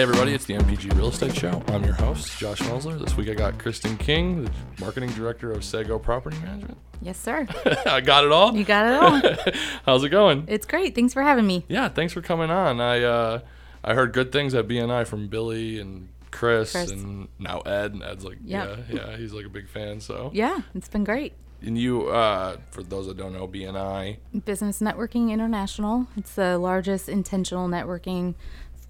Hey everybody, it's the MPG Real Estate Show. I'm your host, Josh Mosler. This week I got Kristen King, the marketing director of Sago Property Management. Yes, sir. I got it all. You got it all. How's it going? it's great. Thanks for having me. Yeah, thanks for coming on. I uh, I heard good things at BNI from Billy and Chris, Chris. and now Ed. And Ed's like, Yeah. yeah, yeah, he's like a big fan. So, Yeah, it's been great. and you, uh, for those that don't know, BNI, Business Networking International. It's the largest intentional networking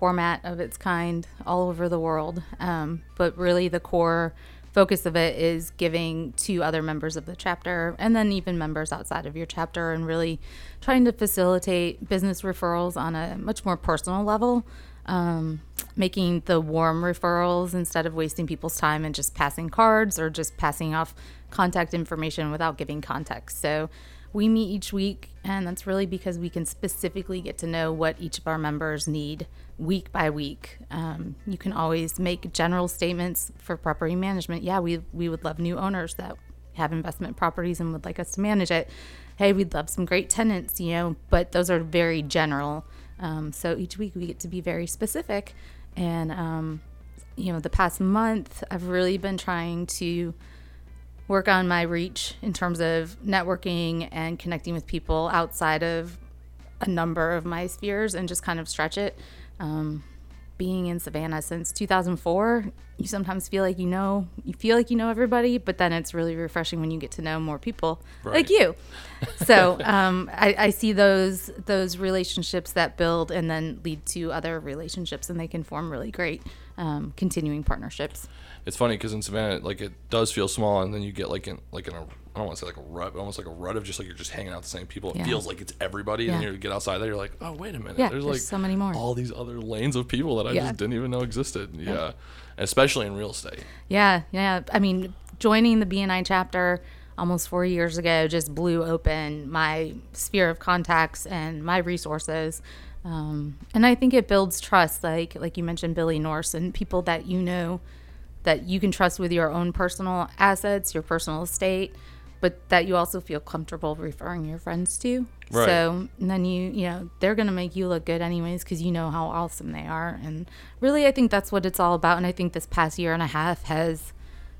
format of its kind all over the world. Um, but really, the core focus of it is giving to other members of the chapter and then even members outside of your chapter and really trying to facilitate business referrals on a much more personal level. Um, making the warm referrals instead of wasting people's time and just passing cards or just passing off contact information without giving context. So we meet each week, and that's really because we can specifically get to know what each of our members need week by week. Um, you can always make general statements for property management. Yeah, we, we would love new owners that have investment properties and would like us to manage it. Hey, we'd love some great tenants, you know, but those are very general. Um, so each week we get to be very specific. And, um, you know, the past month, I've really been trying to work on my reach in terms of networking and connecting with people outside of a number of my spheres and just kind of stretch it. Um, being in Savannah since 2004, you sometimes feel like you know, you feel like you know everybody, but then it's really refreshing when you get to know more people Right. like you. So um, I, I see those those relationships that build and then lead to other relationships, and they can form really great um, continuing partnerships. It's funny because in Savannah, like it does feel small, and then you get like in like in a I don't want to say like a rut, but almost like a rut of just like you're just hanging out with the same people. It Yeah. feels like it's everybody, and you get outside there, you're like, oh wait a minute, Yeah, there's, there's like so many more. all these other lanes of people that I Yeah. just didn't even know existed. Yeah, especially in real estate. Yeah, yeah. I mean, joining the BNI chapter almost four years ago just blew open my sphere of contacts and my resources. Um, and I think it builds trust, like like you mentioned, Billy Norse and people that you know that you can trust with your own personal assets, your personal estate, but that you also feel comfortable referring your friends to. Right. So and then you, you know, they're going to make you look good anyways because you know how awesome they are. And really, I think that's what it's all about. And I think this past year and a half has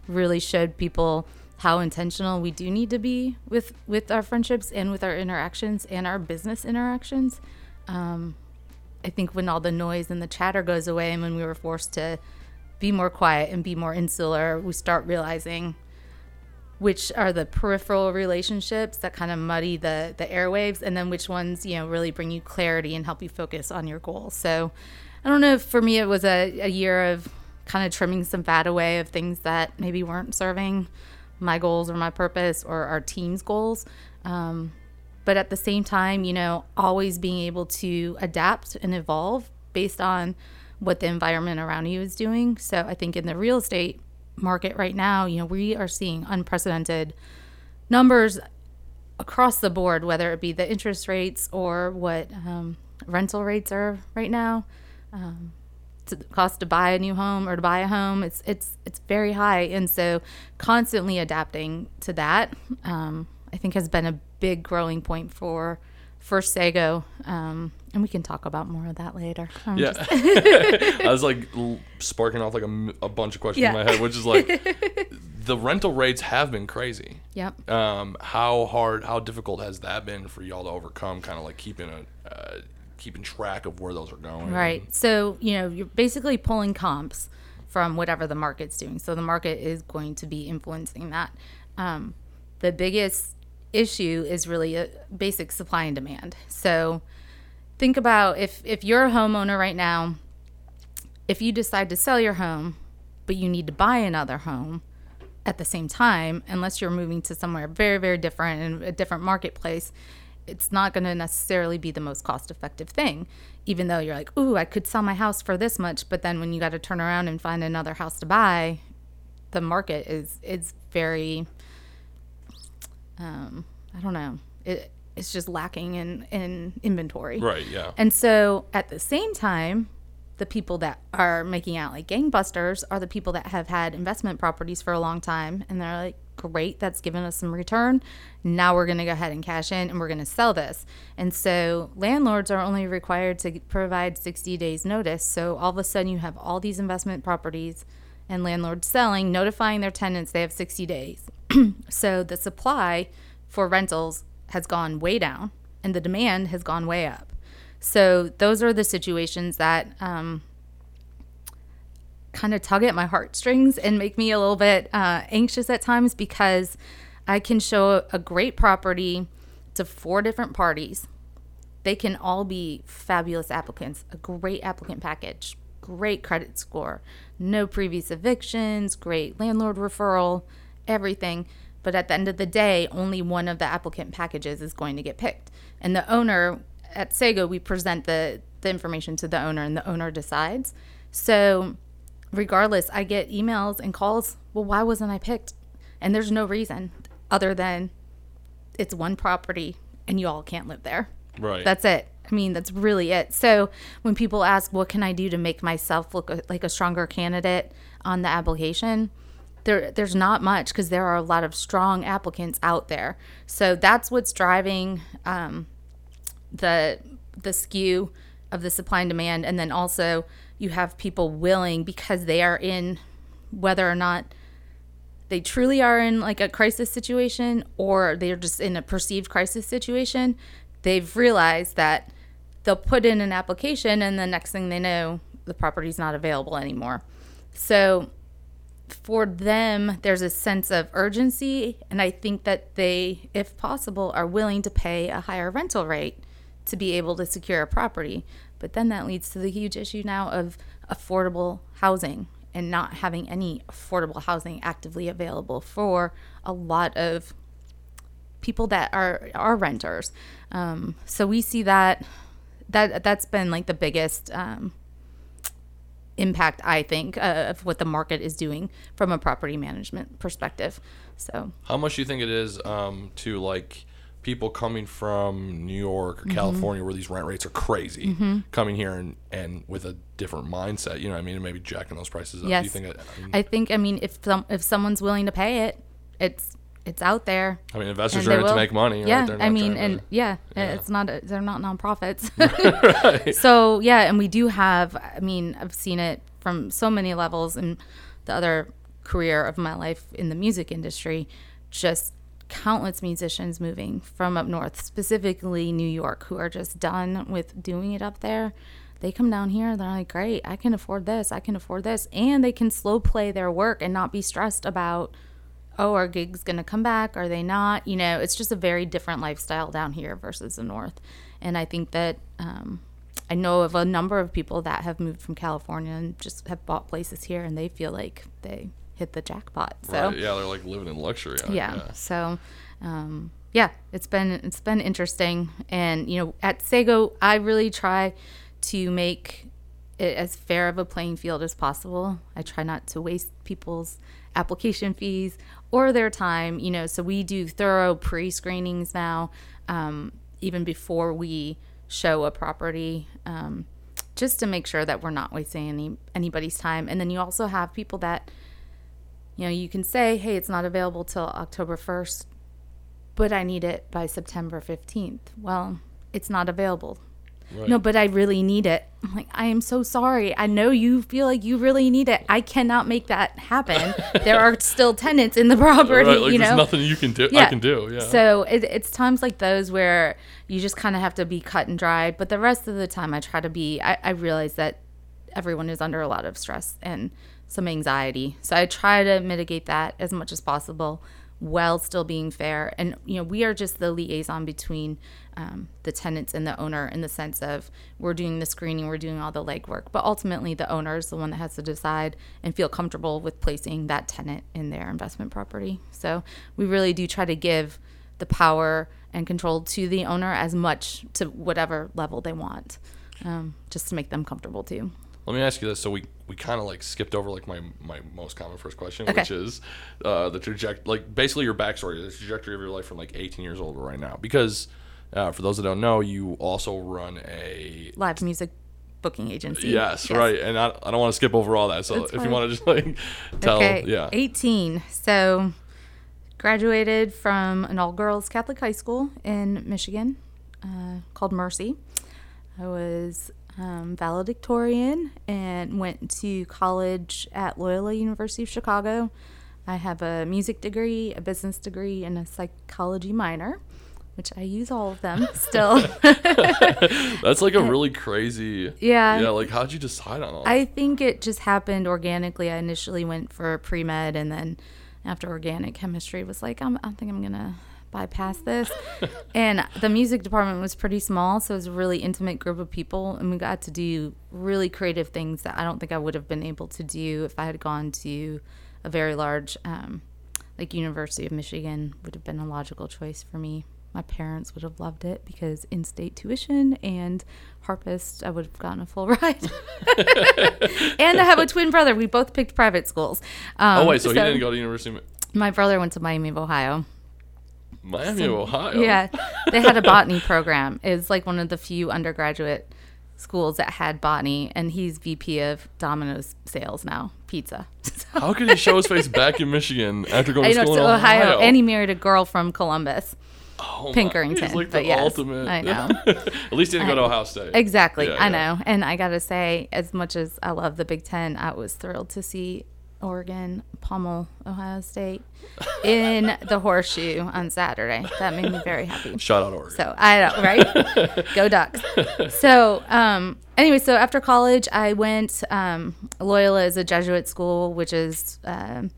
really showed people how intentional we do need to be with with our friendships and with our interactions and our business interactions. Um, I think when all the noise and the chatter goes away, and when we were forced to be more quiet and be more insular, we start realizing which are the peripheral relationships that kind of muddy the the airwaves, and then which ones you know really bring you clarity and help you focus on your goals. So, I don't know. if For me, it was a, a year of kind of trimming some fat away of things that maybe weren't serving my goals or my purpose or our team's goals. Um, but at the same time, you know, always being able to adapt and evolve based on what the environment around you is doing. So I think in the real estate market right now, you know, we are seeing unprecedented numbers across the board, whether it be the interest rates or what um, rental rates are right now. Um, to the cost to buy a new home or to buy a home, it's it's it's very high, and so constantly adapting to that, um, I think, has been a big growing point for for Sago, um, and we can talk about more of that later. I'm Yeah, just- I was like sparking off like a, m- a bunch of questions in my head, which is like the rental rates have been crazy. yep. Um, how hard, how difficult has that been for y'all to overcome? Kind of like keeping a uh, keeping track of where those are going. Right. So, you know, you're basically pulling comps from whatever the market's doing. So the market is going to be influencing that. Um, the biggest issue is really a basic supply and demand. So think about if, if you're a homeowner right now, if you decide to sell your home, but you need to buy another home at the same time, unless you're moving to somewhere very, very different and a different marketplace, it's not going to necessarily be the most cost effective thing. Even though you're like, ooh, I could sell my house for this much, but then when you got to turn around and find another house to buy, the market is is very, um, I don't know, it it's just lacking in in inventory. Right. Yeah. And so at the same time, the people that are making out like gangbusters are the people that have had investment properties for a long time and they're like, great. That's given us some return. Now we're going to go ahead and cash in and we're going to sell this. And so landlords are only required to provide 60 days notice. So all of a sudden you have all these investment properties and landlords selling, notifying their tenants they have 60 days. so the supply for rentals has gone way down and the demand has gone way up. So those are the situations that um, kind of tug at my heartstrings and make me a little bit uh, anxious at times because I can show a great property to four different parties. They can all be fabulous applicants, a great applicant package, great credit score, no previous evictions, great landlord referral, everything. But at the end of the day, only one of the applicant packages is going to get picked. And the owner at Sago, we present the, the information to the owner and the owner decides. So regardless, I get emails and calls. Well, why wasn't I picked? And there's no reason other than it's one property and you all can't live there. Right. That's it. I mean, that's really it. So when people ask, what can I do to make myself look like a stronger candidate on the application? There, there's not much because there are a lot of strong applicants out there. So that's what's driving um, the the skew of the supply and demand, and then also you have people willing because they are in whether or not they truly are in like a crisis situation or they're just in a perceived crisis situation they've realized that they'll put in an application and the next thing they know the property's not available anymore so for them there's a sense of urgency and i think that they if possible are willing to pay a higher rental rate to be able to secure a property but then that leads to the huge issue now of affordable housing and not having any affordable housing actively available for a lot of people that are are renters. Um, so we see that that that's been like the biggest um, impact I think uh, of what the market is doing from a property management perspective. So how much do you think it is um, to like people coming from New York or mm-hmm. California where these rent rates are crazy mm-hmm. coming here and, and with a different mindset, you know what I mean, and maybe jacking those prices up. Yes. Do you think I, mean, I think I mean if some if someone's willing to pay it, it's it's out there. I mean, investors are in it to make money. Yeah, right? I mean, and to, yeah, yeah, it's not a, they're not nonprofits. right. So yeah, and we do have. I mean, I've seen it from so many levels, and the other career of my life in the music industry, just countless musicians moving from up north, specifically New York, who are just done with doing it up there. They come down here, they're like, great, I can afford this, I can afford this. And they can slow play their work and not be stressed about, oh, are gigs going to come back? Are they not? You know, it's just a very different lifestyle down here versus the north. And I think that um, I know of a number of people that have moved from California and just have bought places here and they feel like they hit the jackpot. So right. yeah, they're like living in luxury. Yeah. yeah. So um, yeah, it's been it's been interesting, and you know, at Sago, I really try to make it as fair of a playing field as possible. I try not to waste people's application fees or their time. You know, so we do thorough pre-screenings now, um, even before we show a property. Um, just to make sure that we're not wasting any anybody's time. And then you also have people that you know, you can say, hey, it's not available till October 1st, but I need it by September 15th. Well, it's not available. Right. No, but I really need it. I'm like, I am so sorry. I know you feel like you really need it. I cannot make that happen. there are still tenants in the property. Right, like you know, there's nothing you can do. Yeah. I can do. Yeah. So it, it's times like those where you just kind of have to be cut and dried. But the rest of the time, I try to be. I, I realize that everyone is under a lot of stress and some anxiety. So I try to mitigate that as much as possible while still being fair. And, you know, we are just the liaison between um, the tenants and the owner in the sense of we're doing the screening, we're doing all the legwork, but ultimately the owner is the one that has to decide and feel comfortable with placing that tenant in their investment property. So we really do try to give the power and control to the owner as much to whatever level they want, um, just to make them comfortable too. Let me ask you this. So we, we kind of like skipped over like my, my most common first question, okay. which is uh, the trajectory, like basically your backstory, the trajectory of your life from like 18 years old right now. Because uh, for those that don't know, you also run a live music booking agency. Yes, yes. right. And I, I don't want to skip over all that. So That's if fine. you want to just like tell, okay. yeah. 18. So graduated from an all girls Catholic high school in Michigan uh, called Mercy. I was um, valedictorian and went to college at Loyola University of Chicago. I have a music degree, a business degree, and a psychology minor, which I use all of them still. That's like a really crazy. Yeah. Yeah. Like, how'd you decide on all? I think it just happened organically. I initially went for pre med, and then after organic chemistry was like, I'm, I think I'm gonna bypass this. and the music department was pretty small, so it was a really intimate group of people, and we got to do really creative things that I don't think I would have been able to do if I had gone to a very large, um, like University of Michigan, would have been a logical choice for me. My parents would have loved it because in-state tuition and harpist, I would have gotten a full ride. and I have a twin brother. We both picked private schools. Um, oh wait, so, he didn't go to University of my brother went to Miami of Ohio. Miami of Ohio. Yeah, they had a botany program. It's like one of the few undergraduate schools that had botany, and he's VP of Domino's sales now, pizza. How could he show his face back in Michigan after going I to know school to in Ohio, Ohio? and he married a girl from Columbus, oh, Pickerington. My, he's like but the yes, ultimate. I know. At least he didn't go to Ohio State. Exactly, Yeah, I yeah. know. And I gotta say, as much as I love the Big Ten, I was thrilled to see Oregon pummel Ohio State in the horseshoe on Saturday. That made me very happy. Shout out Oregon. So I know, right? Go Ducks. So um, anyway, so after college, I went. Um, Loyola is a Jesuit school, which is um,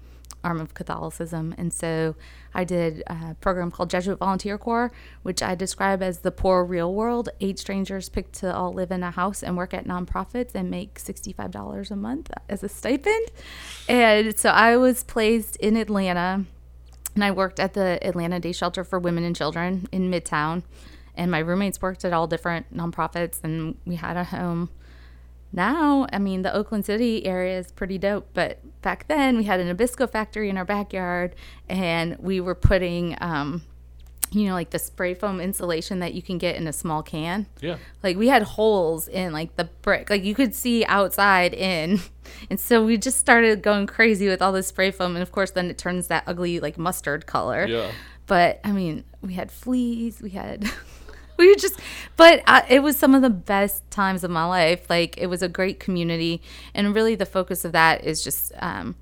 arm of Catholicism, and so I did a program called Jesuit Volunteer Corps, which I describe as the poor real world. Eight strangers picked to all live in a house and work at nonprofits and make sixty-five dollars a month as a stipend. And so I was placed in Atlanta and I worked at the Atlanta Day Shelter for Women and Children in Midtown. And my roommates worked at all different nonprofits, and we had a home. Now, I mean, the Oakland City area is pretty dope, but back then we had an Nabisco factory in our backyard, and we were putting, um, you know, like the spray foam insulation that you can get in a small can. yeah. Like we had holes in like the brick, like you could see outside in. And so we just started going crazy with all this spray foam. And of course, then it turns that ugly, like mustard color. Yeah. But I mean, we had fleas, we had. We just, but uh, it was some of the best times of my life. Like, it was a great community. And really, the focus of that is just um,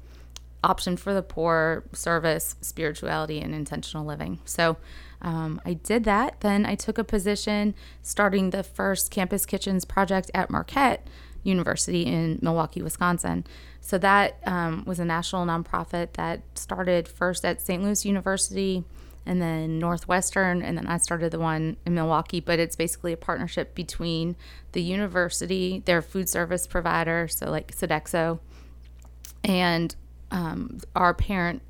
option for the poor, service, spirituality, and intentional living. So um, I did that. Then I took a position starting the first campus kitchens project at Marquette University in Milwaukee, Wisconsin. So that um, was a national nonprofit that started first at St. Louis University and then Northwestern, and then I started the one in Milwaukee. But it's basically a partnership between the university, their food service provider, so like Sodexo, and um, our parent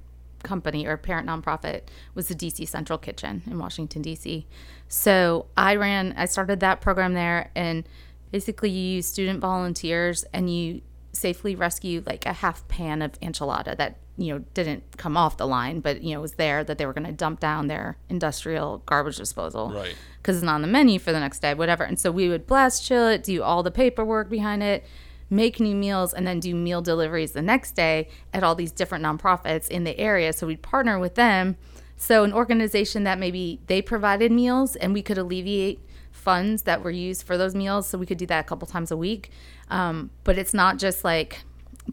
company or parent nonprofit was the DC Central Kitchen in Washington D.C. So I ran, I started that program there, and basically you use student volunteers and you safely rescue like a half pan of enchilada that you know didn't come off the line, but you know was there that they were going to dump down their industrial garbage disposal Right. because it's not on the menu for the next day, whatever. And so we would blast chill it, do all the paperwork behind it, make new meals, and then do meal deliveries the next day at all these different nonprofits in the area. So we'd partner with them. So an organization that maybe they provided meals and we could alleviate funds that were used for those meals. So we could do that a couple times a week. Um, but it's not just like,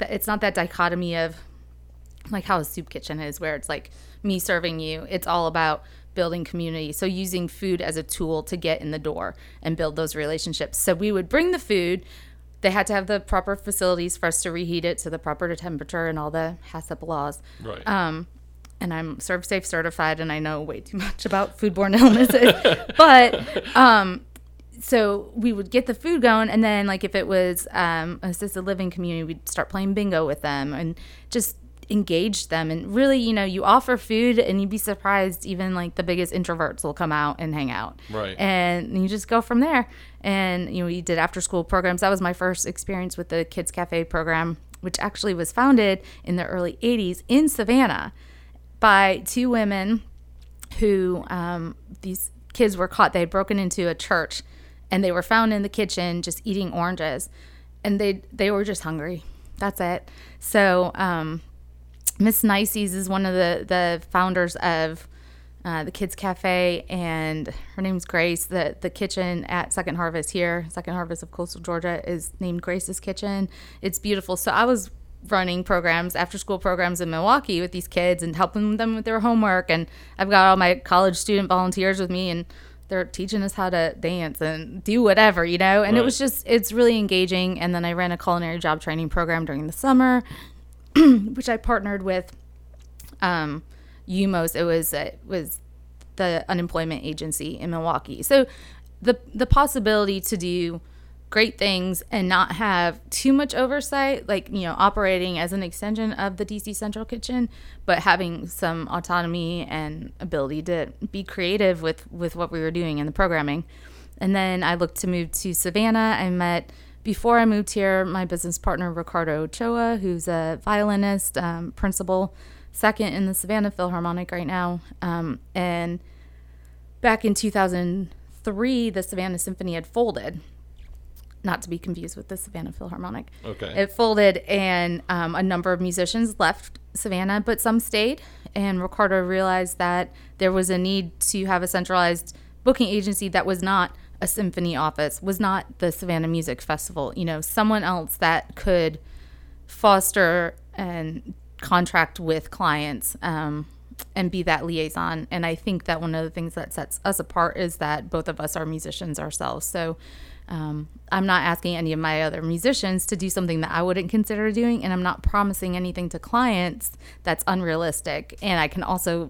it's not that dichotomy of like how a soup kitchen is where it's like me serving you. It's all about building community. So using food as a tool to get in the door and build those relationships. So we would bring the food. They had to have the proper facilities for us to reheat it to the proper temperature and all the HACCP laws. Right. um, and I'm ServSafe certified, and I know way too much about foodborne illnesses. but um, so we would get the food going, and then like if it was um, assisted living community, we'd start playing bingo with them and just engage them. And really, you know, you offer food, and you'd be surprised. Even like the biggest introverts will come out and hang out, Right. And you just go from there. And you know, we did after school programs. That was my first experience with the Kids Cafe program, which actually was founded in the early '80s in Savannah by two women who um, these kids were caught. They had broken into a church, and they were found in the kitchen just eating oranges, and they they were just hungry. That's it. So um, Miss Nices is one of the the founders of uh, the Kids Cafe, and her name's Grace. The the kitchen at Second Harvest here, Second Harvest of Coastal Georgia, is named Grace's Kitchen. It's beautiful. So I was running programs, after school programs in Milwaukee with these kids and helping them with their homework. And I've got all my college student volunteers with me, and they're teaching us how to dance and do whatever, you know. And right. it was just it's really engaging. And then I ran a culinary job training program during the summer, which I partnered with. Um, UMOS. It was it was the unemployment agency in Milwaukee. So the the possibility to do great things and not have too much oversight, like you know, operating as an extension of the DC Central Kitchen, but having some autonomy and ability to be creative with with what we were doing in the programming. And then I looked to move to Savannah. I met before I moved here my business partner Ricardo Ochoa, who's a violinist, um, principal second in the Savannah Philharmonic right now. Um, and back in 2003, the Savannah Symphony had folded. Not to be confused with the Savannah Philharmonic. Okay. It folded, and um, a number of musicians left Savannah, but some stayed. And Ricardo realized that there was a need to have a centralized booking agency that was not a symphony office, was not the Savannah Music Festival. You know, someone else that could foster and contract with clients um, and be that liaison. And I think that one of the things that sets us apart is that both of us are musicians ourselves. So um, I'm not asking any of my other musicians to do something that I wouldn't consider doing, and I'm not promising anything to clients that's unrealistic. And I can also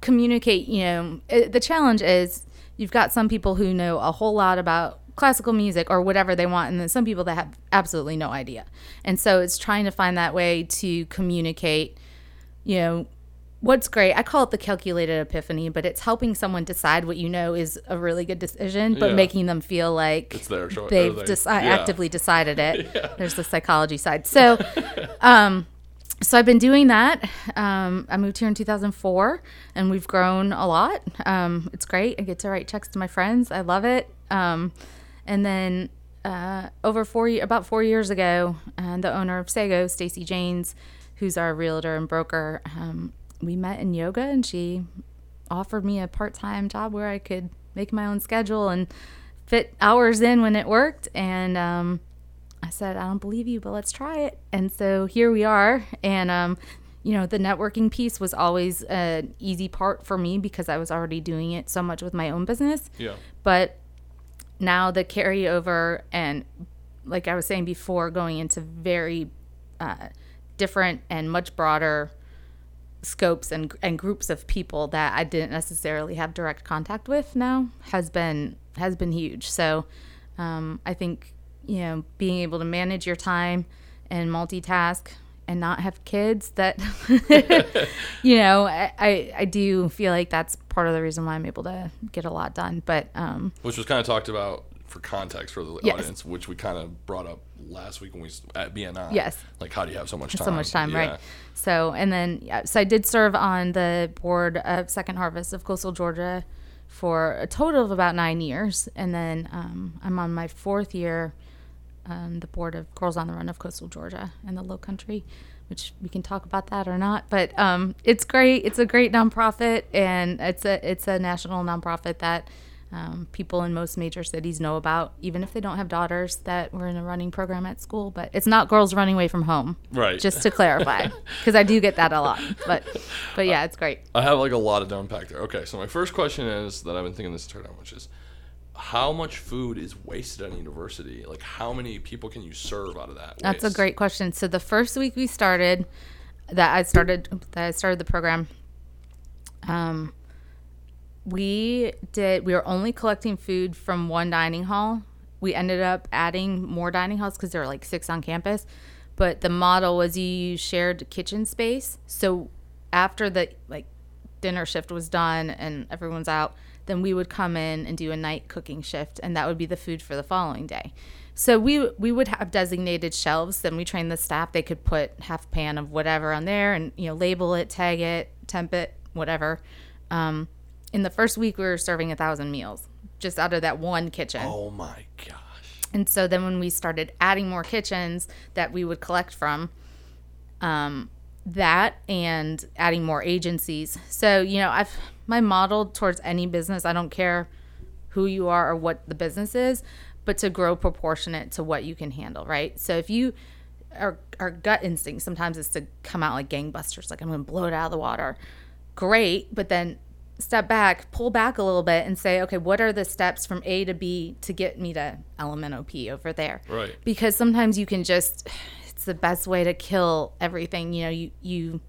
communicate, you know, it, the challenge is you've got some people who know a whole lot about classical music or whatever they want and then some people that have absolutely no idea and so it's trying to find that way to communicate you know what's great i call it the calculated epiphany but it's helping someone decide what you know is a really good decision but yeah. making them feel like it's their choice they've they, deci- yeah. actively decided it yeah. there's the psychology side so um so I've been doing that. Um, I moved here in 2004, and we've grown a lot. Um, it's great. I get to write checks to my friends. I love it. Um, and then uh, over four, about four years ago, uh, the owner of Sago, Stacy Janes, who's our realtor and broker, um, we met in yoga, and she offered me a part-time job where I could make my own schedule and fit hours in when it worked. And um, I said, I don't believe you, but let's try it. And so here we are. And um, you know, the networking piece was always an easy part for me because I was already doing it so much with my own business. Yeah. But now the carryover and like I was saying before, going into very uh, different and much broader scopes and and groups of people that I didn't necessarily have direct contact with now has been has been huge. So um, I think you know being able to manage your time and multitask and not have kids that you know I, I do feel like that's part of the reason why i'm able to get a lot done but um which was kind of talked about for context for the yes. audience which we kind of brought up last week when we at bni yes like how do you have so much time so much time yeah. right so and then yeah, so i did serve on the board of second harvest of coastal georgia for a total of about nine years and then um, i'm on my fourth year um, the board of Girls on the Run of Coastal Georgia and the Low Country, which we can talk about that or not. But um, it's great. It's a great nonprofit, and it's a it's a national nonprofit that um, people in most major cities know about, even if they don't have daughters that were in a running program at school. But it's not girls running away from home, right? Just to clarify, because I do get that a lot. But but yeah, it's great. I have like a lot of to unpack there. Okay, so my first question is that I've been thinking this entire time, which is how much food is wasted at university? Like, how many people can you serve out of that? Waste? That's a great question. So the first week we started, that I started, that I started the program. Um, we did. We were only collecting food from one dining hall. We ended up adding more dining halls because there were like six on campus. But the model was you shared kitchen space. So after the like dinner shift was done and everyone's out then we would come in and do a night cooking shift and that would be the food for the following day. So we we would have designated shelves then we trained the staff. They could put half pan of whatever on there and you know label it tag it temp it whatever. Um, in the first week we were serving a thousand meals just out of that one kitchen. Oh my gosh. And so then when we started adding more kitchens that we would collect from um, that and adding more agencies. So, you know, I've my model towards any business, I don't care who you are or what the business is, but to grow proportionate to what you can handle, right? So if you our our gut instinct sometimes is to come out like gangbusters, like I'm gonna blow it out of the water. Great, but then step back, pull back a little bit and say, okay, what are the steps from A to B to get me to LMNOP over there? Right. Because sometimes you can just it's the best way to kill everything. You know, you you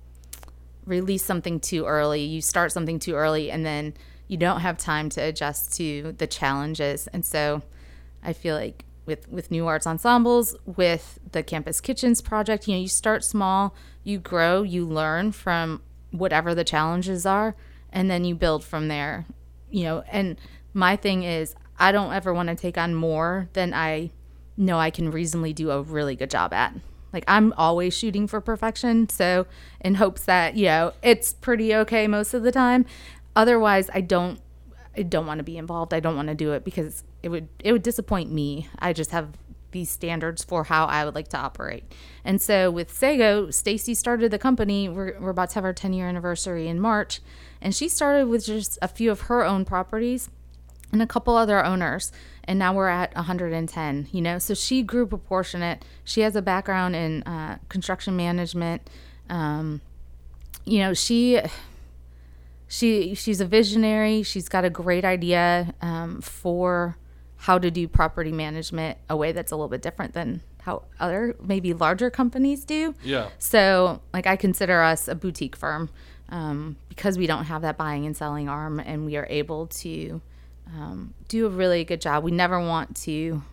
release something too early, you start something too early and then you don't have time to adjust to the challenges. And so I feel like with with new arts ensembles, with the campus kitchens project, you know, you start small, you grow, you learn from whatever the challenges are, and then you build from there. You know, and my thing is I don't ever want to take on more than I know I can reasonably do a really good job at. Like I'm always shooting for perfection, so in hopes that, you know, it's pretty okay most of the time. Otherwise, I don't I don't want to be involved. I don't want to do it because it would it would disappoint me. I just have these standards for how I would like to operate. And so with Sago, Stacy started the company. We're, we're about to have our 10 year anniversary in March. And she started with just a few of her own properties and a couple other owners. And now we're at 110, you know? So she grew proportionate. She has a background in uh, construction management. Um, you know, she she she's a visionary. She's got a great idea um, for how to do property management a way that's a little bit different than how other maybe larger companies do. Yeah. So like I consider us a boutique firm um, because we don't have that buying and selling arm, and we are able to um, do a really good job. We never want to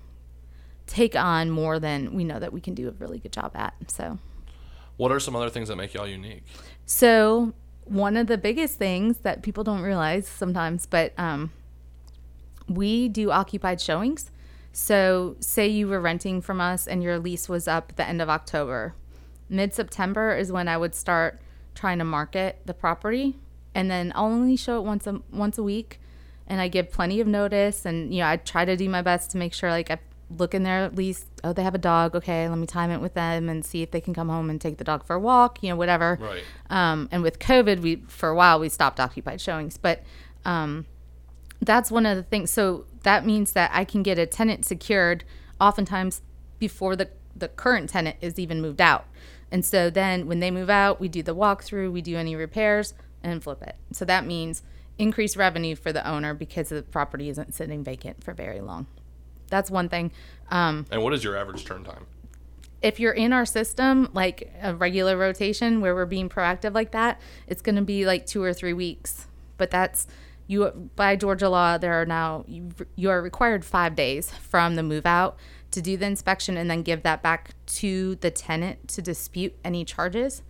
take on more than we know that we can do a really good job at. So. What are some other things that make y'all unique? So one of the biggest things that people don't realize sometimes, but um, we do occupied showings. So, say you were renting from us and your lease was up at the end of October. Mid September is when I would start trying to market the property, and then I'll only show it once a once a week, and I give plenty of notice, and you know I try to do my best to make sure like I look in there at least oh they have a dog okay let me time it with them and see if they can come home and take the dog for a walk you know whatever. Right. um, and with covid we for a while we stopped occupied showings but um, that's one of the things. So that means that i can get a tenant secured oftentimes before the the current tenant is even moved out. And so then when they move out we do the walkthrough we do any repairs and flip it. So that means increased revenue for the owner because the property isn't sitting vacant for very long that's one thing. Um, And what is your average turn time? if you're in our system, like a regular rotation where we're being proactive like that, it's going to be like two or three weeks. But that's you by Georgia law. There are now you, you are required five days from the move out to do the inspection and then give that back to the tenant to dispute any charges,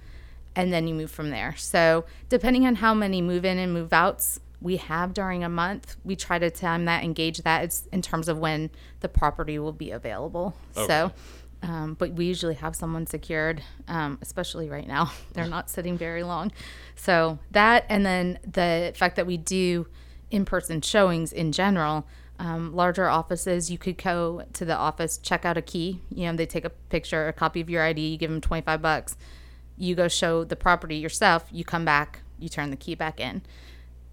and then you move from there. So depending on how many move in and move outs we have during a month, we try to time that, engage that. It's in terms of when the property will be available. Okay. So. Um, but we usually have someone secured, um, especially right now. They're not sitting very long. So that, and then the fact that we do in person showings in general, um, larger offices, you could go to the office, check out a key. You know, they take a picture, a copy of your ID, you give them 25 bucks. You go show the property yourself, you come back, you turn the key back in.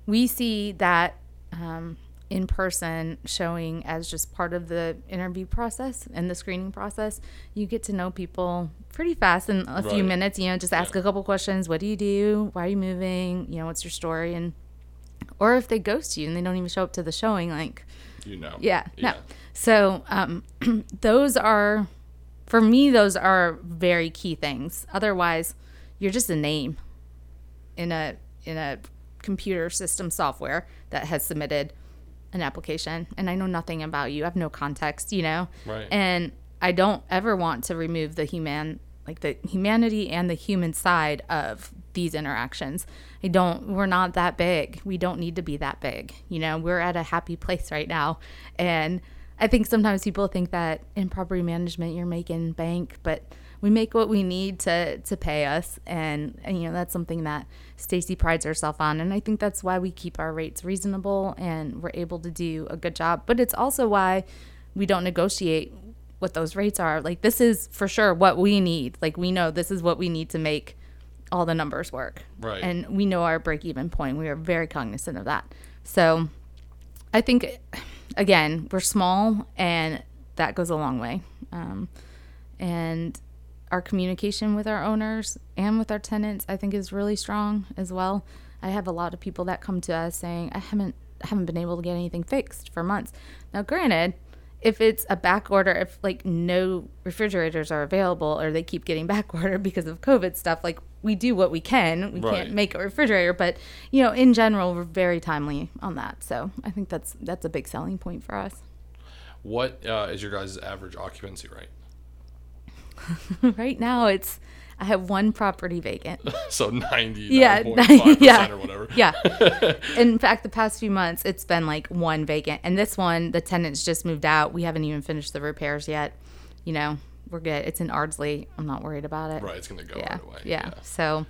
We see that um, in person showing as just part of the interview process and the screening process. You get to know people pretty fast in a few minutes. You know, just ask a couple questions. What do you do? Why are you moving? You know, what's your story? And or if they ghost you and they don't even show up to the showing, like You know. yeah, no. So um, those are, for me, those are very key things. Otherwise, you're just a name in a in a computer system software that has submitted an application, and I know nothing about you. I have no context, you know. Right. And I don't ever want to remove the human, like the humanity and the human side of these interactions. I don't. We're not that big. We don't need to be that big. You know, we're at a happy place right now, and I think sometimes people think that in property management you're making bank, but we make what we need to to pay us, and, and you know that's something that Stacy prides herself on, and I think that's why we keep our rates reasonable and we're able to do a good job. But it's also why we don't negotiate what those rates are. Like this is for sure what we need. Like we know this is what we need to make all the numbers work. Right. And we know our break even point. We are very cognizant of that. So I think, again, we're small and that goes a long way. Um, and our communication with our owners and with our tenants, I think, is really strong as well. I have a lot of people that come to us saying, I haven't haven't been able to get anything fixed for months. Now, granted, if it's a back order, if like no refrigerators are available or they keep getting back order because of COVID stuff, like we do what we can. We Right. can't make a refrigerator, but you know, in general, we're very timely on that. So I think that's that's a big selling point for us. What uh, is your guys' average occupancy rate? right now, it's I have one property vacant. so ninety Yeah, nine point five yeah. or whatever. Yeah. In fact, the past few months, it's been like one vacant. And this one, the tenants just moved out. We haven't even finished the repairs yet. You know, we're good. It's in Ardsley. I'm not worried about it. Right, it's gonna go Yeah. right away. yeah. So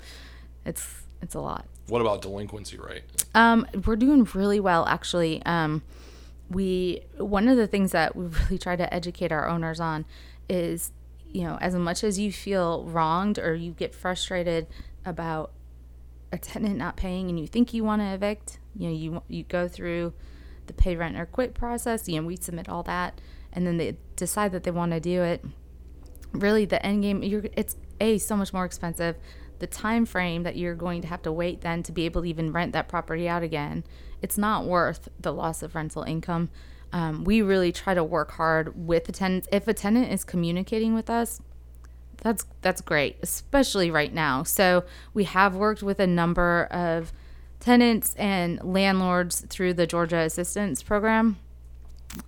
it's it's a lot. What about delinquency rate? Um, we're doing really well, actually. Um, we one of the things that we really try to educate our owners on is, you know, as much as you feel wronged or you get frustrated about a tenant not paying and you think you want to evict, you know, you you go through the pay rent or quit process. You know, we submit all that, and then they decide that they want to do it. Really, the end game, you're it's a so much more expensive. The time frame that you're going to have to wait then to be able to even rent that property out again, it's not worth the loss of rental income. Um, we really try to work hard with the tenants. If a tenant is communicating with us, that's that's great, especially right now. So we have worked with a number of tenants and landlords through the Georgia Assistance Program.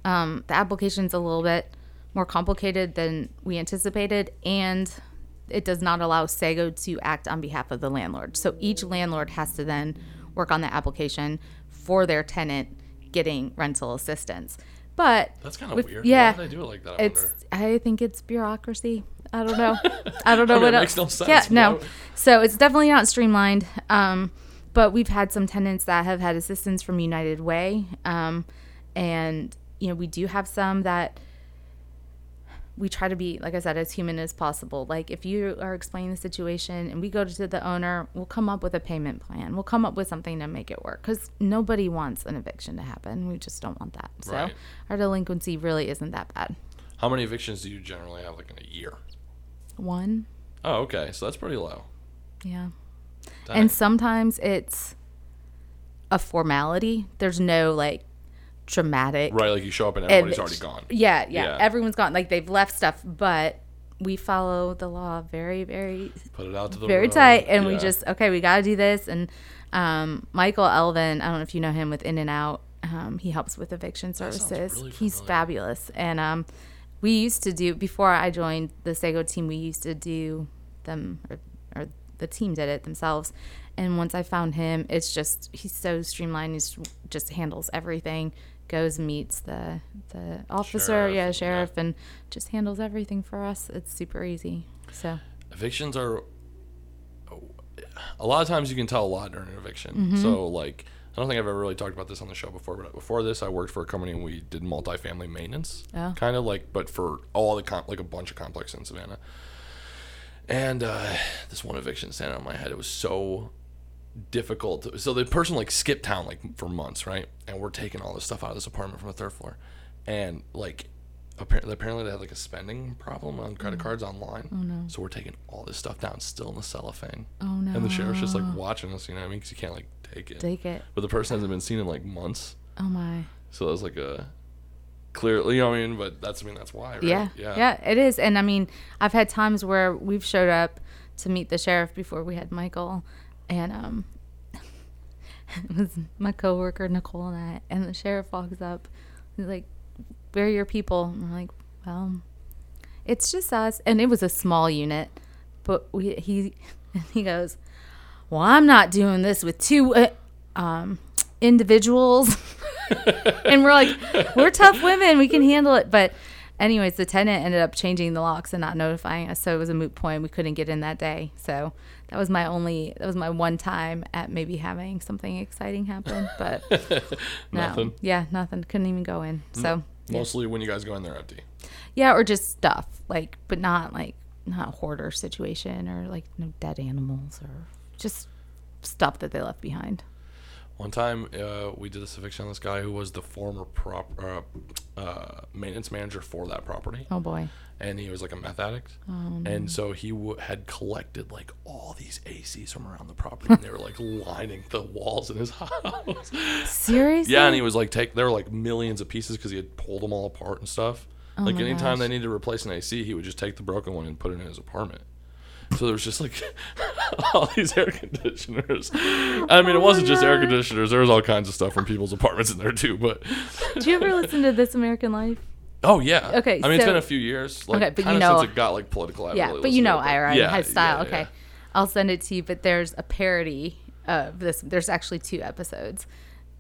Um, the application's a little bit more complicated than we anticipated, and it does not allow Sago to act on behalf of the landlord. So each landlord has to then work on the application for their tenant getting rental assistance. But That's kind of weird. Yeah, Why do they do it like that? I it's. wonder. I think it's bureaucracy. I don't know. I don't know I mean, what it else. makes no sense. Yeah, no. So it's definitely not streamlined. Um, but we've had some tenants that have had assistance from United Way, um, and you know we do have some that we try to be, like I said, as human as possible. Like if you are explaining the situation and we go to the owner, we'll come up with a payment plan. We'll come up with something to make it work because nobody wants an eviction to happen. We just don't want that. So Right. our delinquency really isn't that bad. How many evictions do you generally have, like in a year? One, Oh, okay. So that's pretty low. yeah. Dang. And sometimes it's a formality. There's no like dramatic. right, like you show up and everybody's eviction. already gone. Yeah, yeah, Yeah. Everyone's gone. Like they've left stuff, but we follow the law very, very, Put it out to the very road. tight, and we just okay. We got to do this. And um, Michael Elvin, I don't know if you know him with In and Out. Um, he helps with eviction services. really He's fabulous, and um, we used to do before I joined the Sago team. We used to do them, or, or the team did it themselves. And once I found him, it's just he's so streamlined. He just handles everything. Goes meets the the officer, Sheriff, yeah, yeah. sheriff, and just handles everything for us. It's super easy. So evictions are a lot of times you can tell a lot during an eviction. Mm-hmm. So like I don't think I've ever really talked about this on the show before, but before this I worked for a company and we did multifamily maintenance. Oh. Kind of like but for all the comp like a bunch of complexes in Savannah. And uh, this one eviction standing on my head, it was so difficult. So the person like skipped town like for months, right? And we're taking all this stuff out of this apartment from the third floor, and like apparently apparently they had like a spending problem on credit Mm. cards online. Oh no! So we're taking all this stuff down, still in the cellophane. Oh no. And the sheriff's just like watching us, you know what I mean? Because you can't like take it. take it. But the person hasn't been seen in like months, Oh my. so that was like a clearly, you know what I mean? But that's I mean that's why, right? Yeah, yeah, it is. And I mean, I've had times where we've showed up to meet the sheriff before we had Michael, and um, it was my coworker Nicole and I, and the sheriff walks up, he's like, "Where are your people?" And we're like, "Well, it's just us," and it was a small unit, but we he he goes, "Well, I'm not doing this with two uh, um individuals." and we're like, we're tough women. We can handle it. But, anyways, the tenant ended up changing the locks and not notifying us. So it was a moot point. We couldn't get in that day. So that was my only, that was my one time at maybe having something exciting happen. But no. Yeah, nothing. Couldn't even go in. Mm. So, yeah. Mostly when you guys go in there empty. yeah, or just stuff like, but not like not hoarder situation or like no dead animals or just stuff that they left behind. One time, uh, we did this eviction on this guy who was the former prop uh, uh, maintenance manager for that property, Oh boy. and he was like a meth addict, Um, and so he w- had collected like all these ACs from around the property, and they were like lining the walls in his house. Seriously? yeah, and he was like take there were like millions of pieces because he had pulled them all apart and stuff. like Oh my anytime they needed to replace an AC, he would just take the broken one and put it in his apartment. So there was just like all these air conditioners. I mean, it Oh wasn't my just air oh, conditioners. There was all kinds of stuff from people's apartments in there too. But do you ever listen to This American Life? oh yeah, Okay, I mean, it's been a few years. Like, Okay, but you know- since it got like political. I Yeah, really but you know it, but- Ira yeah, his style. yeah, okay. yeah. I'll send it to you, but there's a parody of this. There's actually two episodes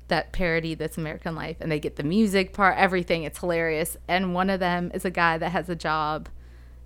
that parody This American Life, and they get the music part, everything. It's hilarious. And one of them is a guy that has a job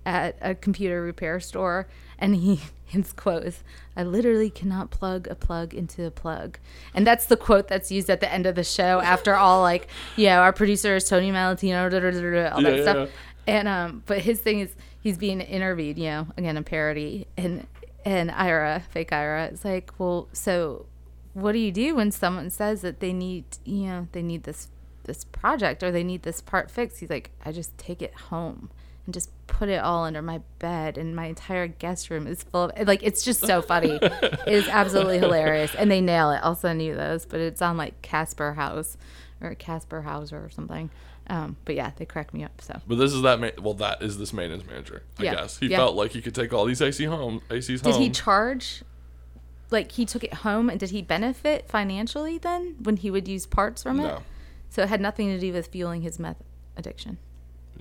at a computer repair store, and he his quote is, "I literally cannot plug a plug into a plug," and that's the quote that's used at the end of the show after all like, yeah, our producer is Tony Malatino, da, da, da, da, all Yeah, that yeah, stuff. And um, but his thing is he's being interviewed, you know, again a parody, and and Ira, fake Ira, is like, well, so what do you do when someone says that they need, you know, they need this this project or they need this part fixed? He's like, I just take it home and just put it all under my bed, and my entire guest room is full of like it's just so funny. it is absolutely hilarious, and they nail it. I'll send you those, but it's on like Casper House or Casper Hauser or something. Um, but yeah, they crack me up. So. But this is that. Ma- well, that is this maintenance manager. I Yeah, guess he yeah. felt like he could take all these AC home, ACs home Did he charge? Like he took it home, and did he benefit financially then when he would use parts from it? So it had nothing to do with fueling his meth addiction.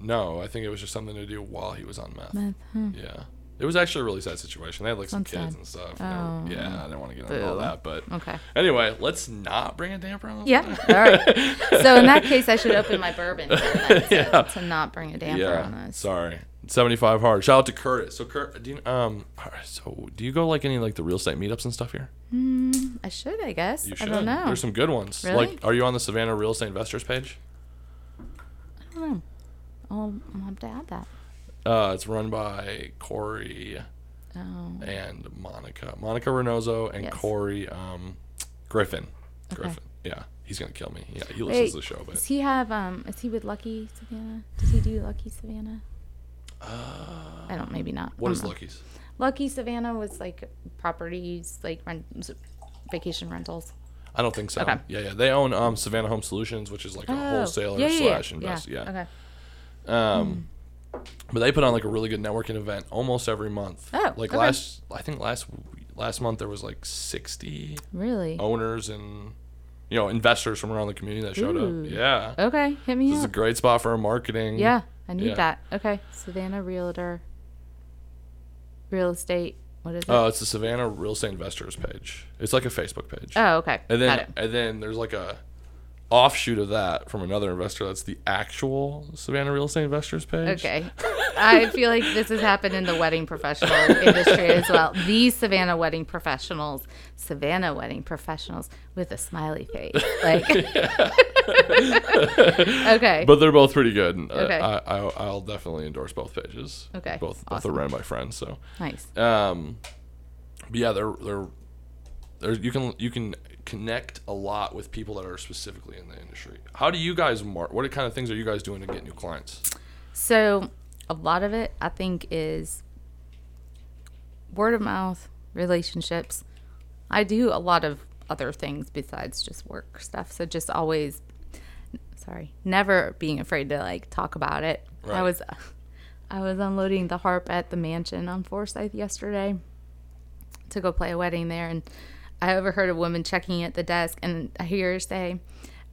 No. I think it was just something to do while he was on meth. Meth. Hmm. Yeah. It was actually a really sad situation. They had like some kids sad. and stuff. Oh. and yeah, I didn't want to get into all that, but Okay. anyway, let's not bring a damper on. Yeah. All right. So in that case, I should open my bourbon for that, so- Yeah. to not bring a damper yeah. on this. Sorry. 75 hard. Shout out to Curtis. So Kurt, do you, um, so do you go like any like the real estate meetups and stuff here? I should, I guess. You I should. don't know. There's some good ones. Really? Like, are you on the Savannah Real Estate Investors page? I don't know. I'll, I'll have to add that. Uh, it's run by Corey Oh. and Monica. Monica Renozo and Yes. Corey um, Griffin. Okay. Griffin. Yeah, he's gonna kill me. Yeah, he listens Wait, to the show, but does he have um? Is he with Lucky Savannah? Does he do Lucky Savannah? uh, I don't. Maybe not. what I is know. Lucky's? Lucky Savannah was like properties, like rent, vacation rentals. I don't think so. Okay. Yeah, yeah. They own um, Savannah Home Solutions, which is like a Oh, wholesaler yeah, yeah, slash yeah, invest. Yeah. Okay. Um, but they put on like a really good networking event almost every month. Oh, like okay. last, I think last last month there was like sixty Really? owners and you know investors from around the community that showed Ooh. up. Yeah, Okay. Hit me this is a great spot for our marketing. Yeah, I need Yeah. that. Okay. Savannah Realtor. Real estate. What is it? Oh, it's the Savannah Real Estate Investors page. It's like a Facebook page. oh, okay. and Got then it. and then there's like a offshoot of that from another investor. That's the actual Savannah Real Estate Investors page. Okay. I feel like this has happened in the wedding professional industry as well. The Savannah wedding professionals, Savannah wedding professionals with a smiley face. Like, okay. But they're both pretty good. uh, Okay. I, I, I'll definitely endorse both pages. Okay, Both both are awesome. ran by friends. So, nice. um, but yeah, they're they're they're you can you can connect a lot with people that are specifically in the industry. How do you guys mark? What kind of things are you guys doing to get new clients? So, a lot of it, I think, is word of mouth, relationships. I do a lot of other things besides just work stuff. So, just always, sorry, never being afraid to like talk about it. I Right. was, I was unloading the harp at the mansion on Forsyth yesterday to go play a wedding there, and I overheard a woman checking at the desk, and I hear her say,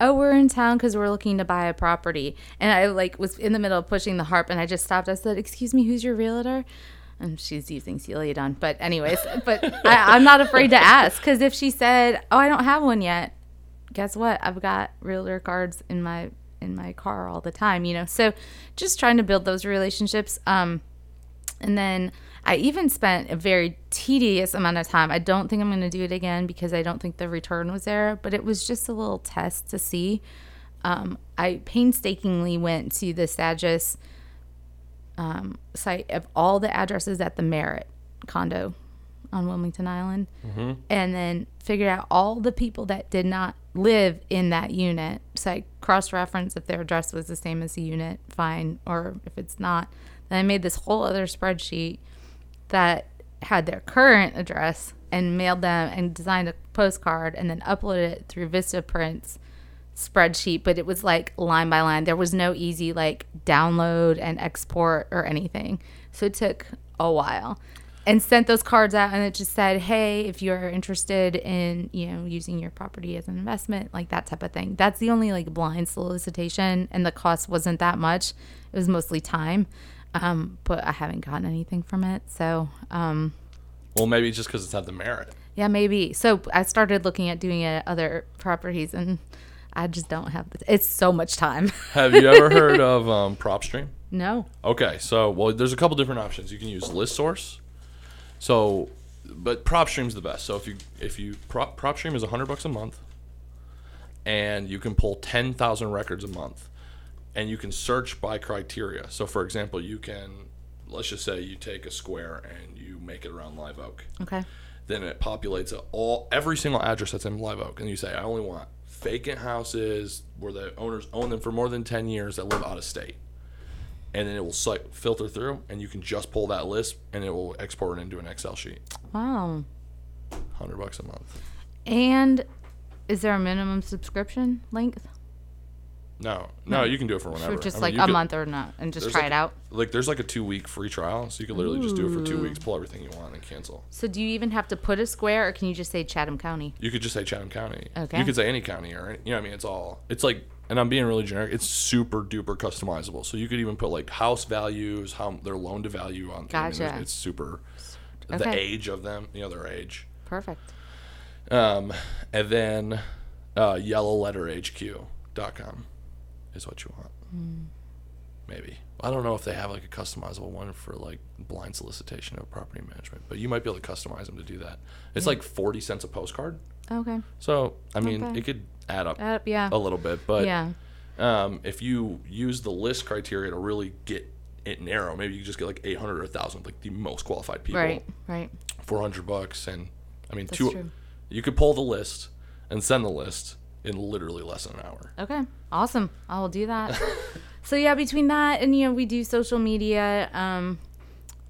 "Oh, we're in town because we're looking to buy a property." And I like was in the middle of pushing the harp, and I just stopped. I said, "Excuse me, who's your realtor?" And she's using Celia Dunn, but anyways, but I, I'm not afraid to ask because if she said, "Oh, I don't have one yet," guess what? I've got realtor cards in my in my car all the time, you know. So just trying to build those relationships. Um, and then I even spent a very tedious amount of time. I don't think I'm going to do it again because I don't think the return was there, but it was just a little test to see. Um, I painstakingly went to the Sagis um, site of all the addresses at the Merritt condo on Wilmington Island, Mm-hmm. and then figured out all the people that did not live in that unit. So I cross referenced if their address was the same as the unit, fine, or if it's not. Then I made this whole other spreadsheet that had their current address and mailed them and designed a postcard and then uploaded it through Vistaprint's spreadsheet, but it was like line by line. There was no easy like download and export or anything. So it took a while. And sent those cards out and it just said, Hey, if you're interested in, you know, using your property as an investment, like that type of thing. That's the only like blind solicitation and the cost wasn't that much. It was mostly time. Um, but I haven't gotten anything from it. So um Well, maybe it's just because it's at the merit. yeah, maybe. So I started looking at doing it at other properties, and I just don't have. The, it's so much time. Have you ever heard of um, PropStream? no. Okay, so well, there's a couple different options. You can use ListSource. So, but PropStream's the best. So if you if you Prop, PropStream is hundred bucks a month, and you can pull ten thousand records a month, and you can search by criteria. So for example, you can let's just say you take a square and you make it around Live Oak. Okay. Then it populates all every single address that's in Live Oak, and you say I only want vacant houses where the owners own them for more than ten years that live out of state and then it will like filter through and you can just pull that list and it will export it into an excel sheet Wow. 100 bucks a month And is there a minimum subscription length? No no you can do it for whenever For just I mean, like a could- month or not, and just try like- it out. like there's like a two week free trial so you can literally just do it for two weeks pull everything you want and cancel So do you even have to put a square, or can you just say Chatham County? you could just say chatham county Okay. you could say any county or you know what i mean it's all it's like and i'm being really generic it's super duper customizable so you could even put like house values how their loan to value on I mean, Gotcha. it's super Okay. the age of them you know their age Perfect. Um, and then uh, yellowletterhq.com is what you want. Maybe. I don't know if they have like a customizable one for like blind solicitation of property management, but you might be able to customize them to do that. It's like 40 cents a postcard. Okay. So, I mean, Okay. it could add up Uh, yeah. a little bit, but yeah. um, if you use the list criteria to really get it narrow, maybe you just get like 800 or 1,000, like the most qualified people. Right. Right. 400 bucks and I mean That's two true. you could pull the list and send the list in literally less than an hour. Okay, awesome. I will do that. so yeah, between that and you know we do social media, um,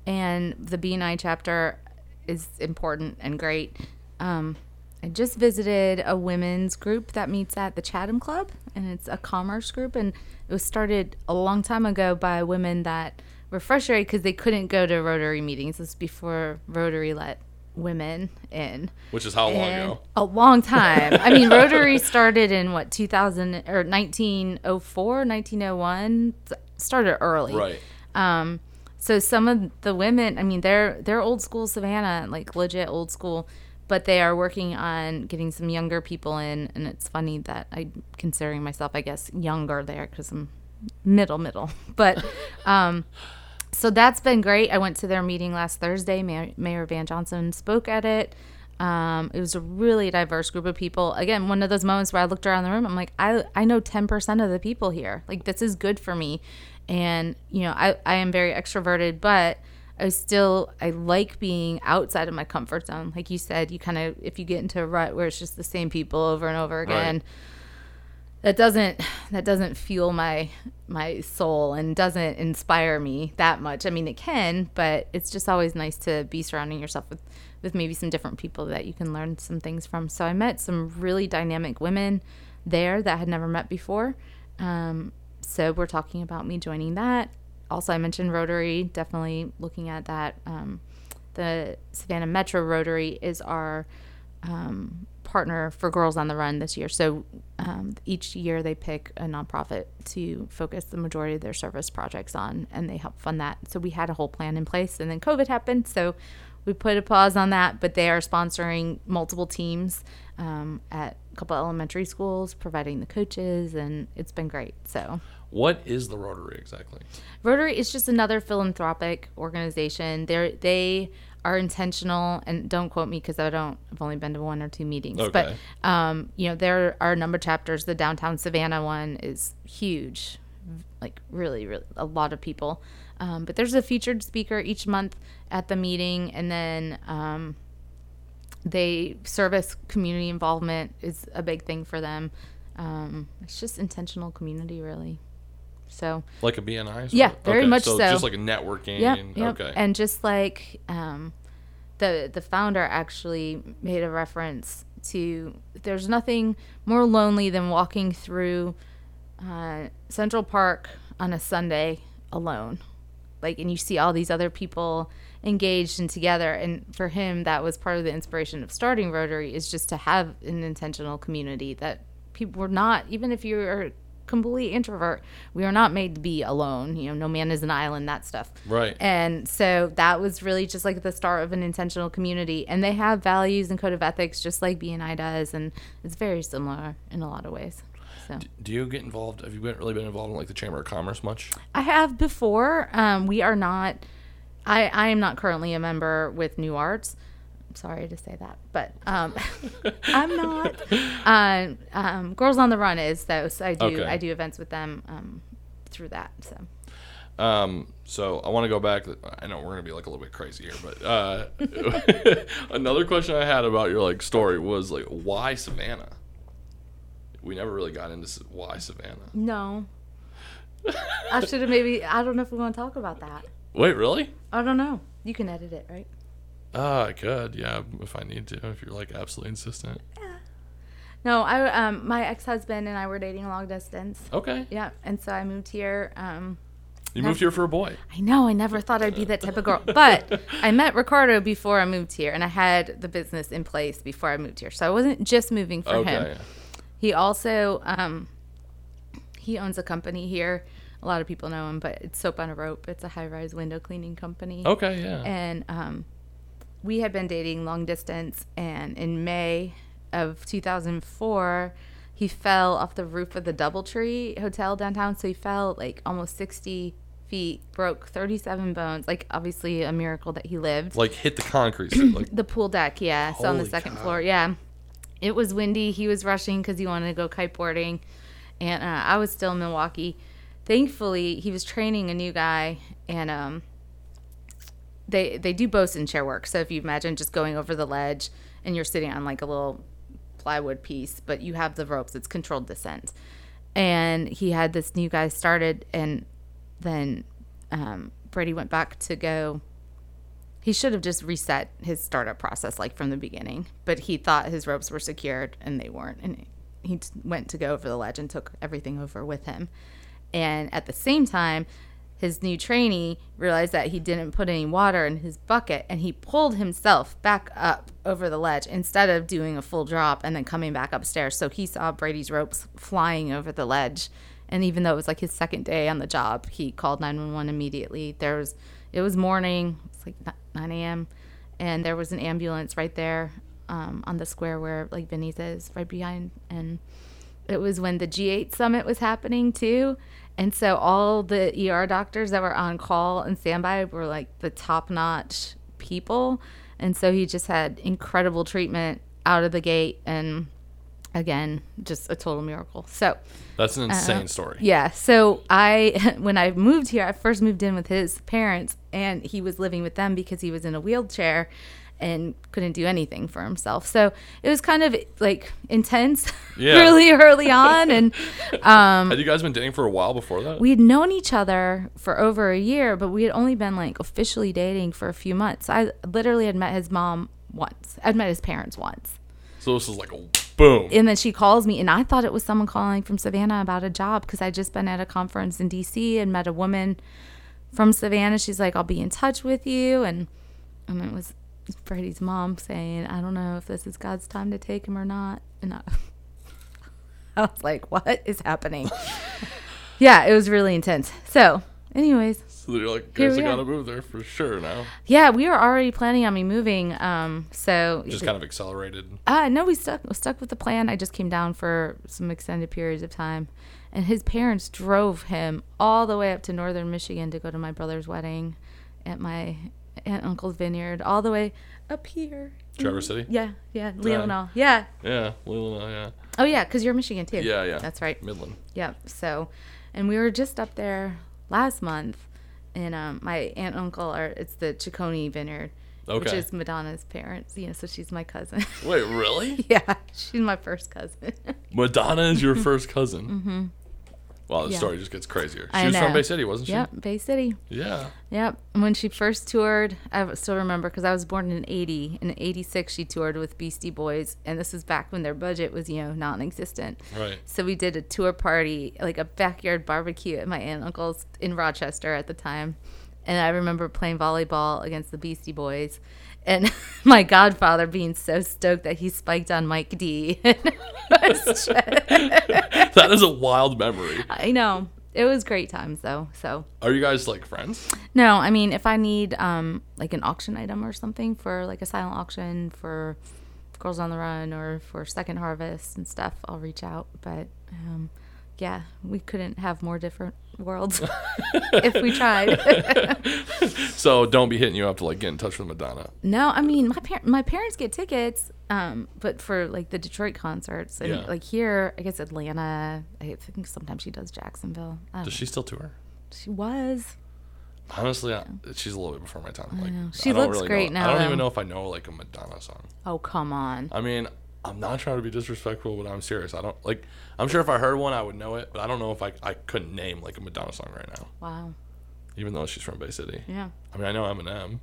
and the BNI chapter is important and great. Um, I just visited a women's group that meets at the Chatham Club, and it's a commerce group, and it was started a long time ago by women that were frustrated because they couldn't go to Rotary meetings. This was before Rotary let women in Which is how long ago? a long time. I mean, Rotary started in what 2000 or 1904, 1901. Started early, Right. Um, so some of the women, I mean, they're they're old school Savannah, like legit old school, but they are working on getting some younger people in. And it's funny that I'm considering myself, I guess, younger there because I'm middle middle, but. um so that's been great. I went to their meeting last Thursday. Mayor, Mayor Van Johnson spoke at it. Um, it was a really diverse group of people. Again, one of those moments where I looked around the room. I'm like, I, I know 10% of the people here. Like, this is good for me. And, you know, I, I am very extroverted, but I still, I like being outside of my comfort zone. Like you said, you kind of, if you get into a rut where it's just the same people over and over again, that doesn't that doesn't fuel my my soul and doesn't inspire me that much. I mean, it can, but it's just always nice to be surrounding yourself with with maybe some different people that you can learn some things from. So I met some really dynamic women there that I had never met before. Um, so we're talking about me joining that. Also, I mentioned Rotary. Definitely looking at that. Um, the Savannah Metro Rotary is our um, partner for Girls on the Run this year. So um, each year they pick a nonprofit to focus the majority of their service projects on, and they help fund that. So we had a whole plan in place, and then COVID happened, so we put a pause on that. But they are sponsoring multiple teams um, at a couple elementary schools, providing the coaches, and it's been great. So. What is the Rotary exactly? Rotary is just another philanthropic organization. They they are intentional, and don't quote me because I don't. I've only been to one or two meetings, Okay. but um, you know there are a number of chapters. The downtown Savannah one is huge, like really, really a lot of people. Um, but there's a featured speaker each month at the meeting, and then um, they service community involvement is a big thing for them. Um, it's just intentional community, really. So like a BNI. Yeah, very okay, much so, so. Just like a networking. Yeah, yep. okay. And just like um, the the founder actually made a reference to there's nothing more lonely than walking through uh, Central Park on a Sunday alone. Like, and you see all these other people engaged and together. And for him, that was part of the inspiration of starting Rotary is just to have an intentional community that people were not, even if you're complete introvert. We are not made to be alone. You know, no man is an island, that stuff. Right. And so that was really just like the start of an intentional community. And they have values and code of ethics just like BNI does. And it's very similar in a lot of ways. So. Do you get involved? Have you been, really been involved in like the Chamber of Commerce much? I have before. Um, we are not. I I am not currently a member with New Arts sorry to say that, but um, I'm not. Uh, um, Girls on the Run is though, so I do okay. I do events with them um, through that. So. Um, so I want to go back. I know we're gonna be like a little bit crazy here, but uh, another question I had about your like story was like, why Savannah? We never really got into why Savannah. No. I should have maybe. I don't know if we want to talk about that. Wait, really? I don't know. You can edit it, right? Uh, I could, yeah, if I need to, if you're like absolutely insistent. Yeah. No, I um my ex husband and I were dating long distance. Okay. Yeah, and so I moved here. Um, you moved here for a boy. I know. I never thought I'd be that type of girl, but I met Ricardo before I moved here, and I had the business in place before I moved here, so I wasn't just moving for okay. him. He also um, he owns a company here. A lot of people know him, but it's Soap on a Rope. It's a high rise window cleaning company. Okay, yeah. And um, we had been dating long distance, and in May of 2004, he fell off the roof of the Doubletree Hotel downtown. So he fell like almost 60 feet, broke 37 bones. Like obviously a miracle that he lived. Like hit the concrete. like, the pool deck, yeah. So on the second God. floor, yeah. It was windy. He was rushing because he wanted to go kiteboarding, and uh, I was still in Milwaukee. Thankfully, he was training a new guy, and um, they they do bosun chair work. So if you imagine just going over the ledge and you're sitting on like a little plywood piece, but you have the ropes, it's controlled descent. And he had this new guy started, and then um, Brady went back to go. He should have just reset his startup process like from the beginning, but he thought his ropes were secured and they weren't. And he went to go over the ledge and took everything over with him. And at the same time, his new trainee realized that he didn't put any water in his bucket and he pulled himself back up over the ledge instead of doing a full drop and then coming back upstairs. So he saw Brady's ropes flying over the ledge. And even though it was like his second day on the job, he called 911 immediately. There was, it was morning, it's like 9 a.m., and there was an ambulance right there um, on the square where like Vinny's is, right behind. And it was when the G8 summit was happening too and so all the ER doctors that were on call and standby were like the top notch people. And so he just had incredible treatment out of the gate and again, just a total miracle. So that's an insane uh, story. Yeah. So I, when I moved here, I first moved in with his parents and he was living with them because he was in a wheelchair and couldn't do anything for himself. So it was kind of like intense yeah. really early on. And um, had you guys been dating for a while before that? We had known each other for over a year, but we had only been like officially dating for a few months. I literally had met his mom once. I'd met his parents once. So this was like a boom. And then she calls me, and I thought it was someone calling from Savannah about a job because I'd just been at a conference in DC and met a woman from Savannah. She's like, "I'll be in touch with you," and and it was Freddie's mom saying, I don't know if this is God's time to take him or not. And I, I was like, what is happening? yeah, it was really intense. So, anyways. So you're like, guys, I gotta move there for sure now. Yeah, we were already planning on me moving. Um, so just kind of accelerated. Uh no, we stuck we stuck with the plan. I just came down for some extended periods of time, and his parents drove him all the way up to northern Michigan to go to my brother's wedding, at my Aunt Uncle's Vineyard, all the way up here. Traverse City. Yeah, yeah, Leelanau. Yeah. Yeah, Leelanau. Yeah. Oh yeah, because you're Michigan too. Yeah, yeah. That's right. Midland. Yeah. So, and we were just up there last month, and um, my aunt and uncle are it's the Ciccone Vineyard, Okay. which is Madonna's parents. You know, so she's my cousin. Wait, really? yeah, she's my first cousin. Madonna is your first cousin. mm-hmm. Wow, the Yeah. story just gets crazier. She I was from. Bay City, wasn't she? yep, Bay City. Yeah. Yep. And when she first toured, I still remember because I was born in 80. In 86, she toured with Beastie Boys. And this was back when their budget was, you know, non existent. Right. So we did a tour party, like a backyard barbecue at my aunt and uncle's in Rochester at the time. And I remember playing volleyball against the Beastie Boys. And my godfather being so stoked that he spiked on Mike D. That is a wild memory. I know. It was great times though. So Are you guys like friends? No, I mean if I need um like an auction item or something for like a silent auction for Girls on the Run or for Second Harvest and stuff, I'll reach out. But um yeah, we couldn't have more different worlds if we tried. So don't be hitting you up to like get in touch with Madonna. no, I mean my par- my parents get tickets, um, but for like the Detroit concerts and Yeah. like here, I guess Atlanta. I think sometimes she does Jacksonville. I Does know. she still tour? She was. Honestly, I, she's a little bit before my time. Like. She looks really great know, now, I don't though. even know if I know like a Madonna song. Oh come on. I mean, I'm not trying to be disrespectful, but I'm serious. I don't like. I'm sure if I heard one, I would know it, but I don't know if I I couldn't name like a Madonna song right now, Wow. even though she's from Bay City. Yeah. I mean, I know Eminem.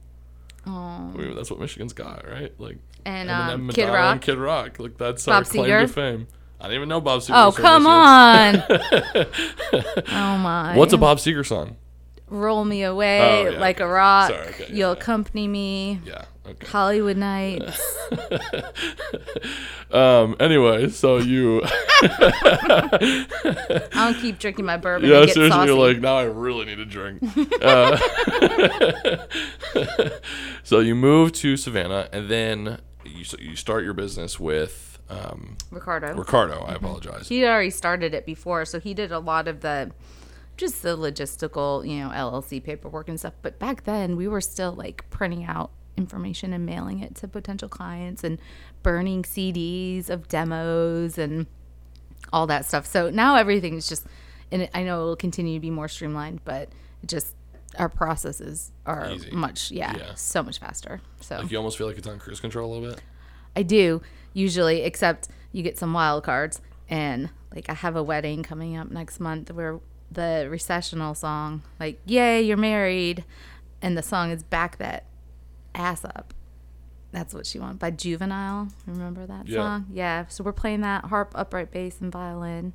Oh. I mean, that's what Michigan's got, right? Like And Eminem, um, Madonna, Kid and Rock. Kid Rock. Like that's Bob our claim to fame. I didn't even know Bob Seger. Oh come on! oh my! What's a Bob Seger song? Roll me away Oh, yeah, like a rock. Sorry, okay, You'll yeah. accompany me. Yeah. Okay. Hollywood nights. Um. Anyway, so you. I'll keep drinking my bourbon. yeah, get seriously, saucy. you're like now I really need a drink. uh, so you move to Savannah, and then you so you start your business with um, Ricardo. Ricardo. I apologize. he already started it before, so he did a lot of the just the logistical, you know, LLC paperwork and stuff. But back then, we were still like printing out information and mailing it to potential clients and burning CDs of demos and all that stuff. So now everything's just, and I know it will continue to be more streamlined, but just our processes are Easy. much, yeah, Yeah. so much faster. So Like you almost feel like it's on cruise control a little bit. I do usually, except you get some wild cards. And like I have a wedding coming up next month where the recessional song, like "Yay, you're married," and the song is "Back That Ass Up." That's what she wanted by Juvenile. Remember that Yeah. song? Yeah. So we're playing that harp, upright bass, and violin.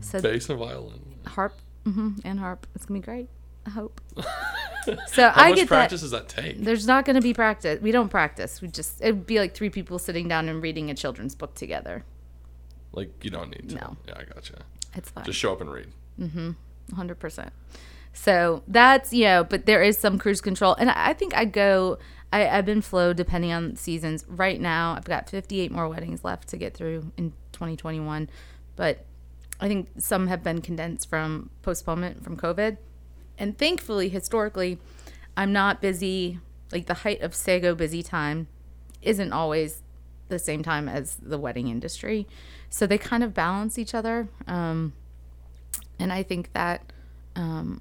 So Bass and violin. harp mm-hmm, and harp. It's gonna be great. I hope. so How I much get that. practice does that take? There's not going to be practice. We don't practice. We just it'd be like three people sitting down and reading a children's book together. Like you don't need to. No. Yeah, I gotcha. It's fine. Just show up and read. Mm-hmm. 100%. So that's, you know, but there is some cruise control. And I think I go, I, I've been flow depending on seasons. Right now, I've got 58 more weddings left to get through in 2021. But I think some have been condensed from postponement from COVID. And thankfully, historically, I'm not busy. Like the height of Sago busy time isn't always the same time as the wedding industry. So they kind of balance each other. Um, and I think that um,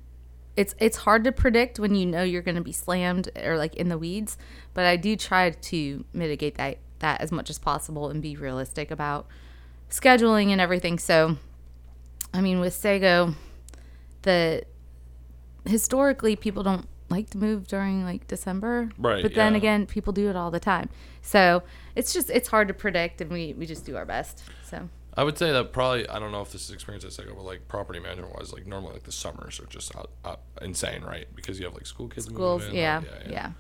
it's it's hard to predict when you know you're going to be slammed or like in the weeds. But I do try to mitigate that that as much as possible and be realistic about scheduling and everything. So, I mean, with Sago, the historically people don't like to move during like December, Right, But then yeah. again, people do it all the time. So it's just it's hard to predict, and we we just do our best. So. I would say that probably I don't know if this is experience at Sago, but like property management wise, like normally like the summers are just out, out insane, right? Because you have like school kids schools moving. yeah, like, yeah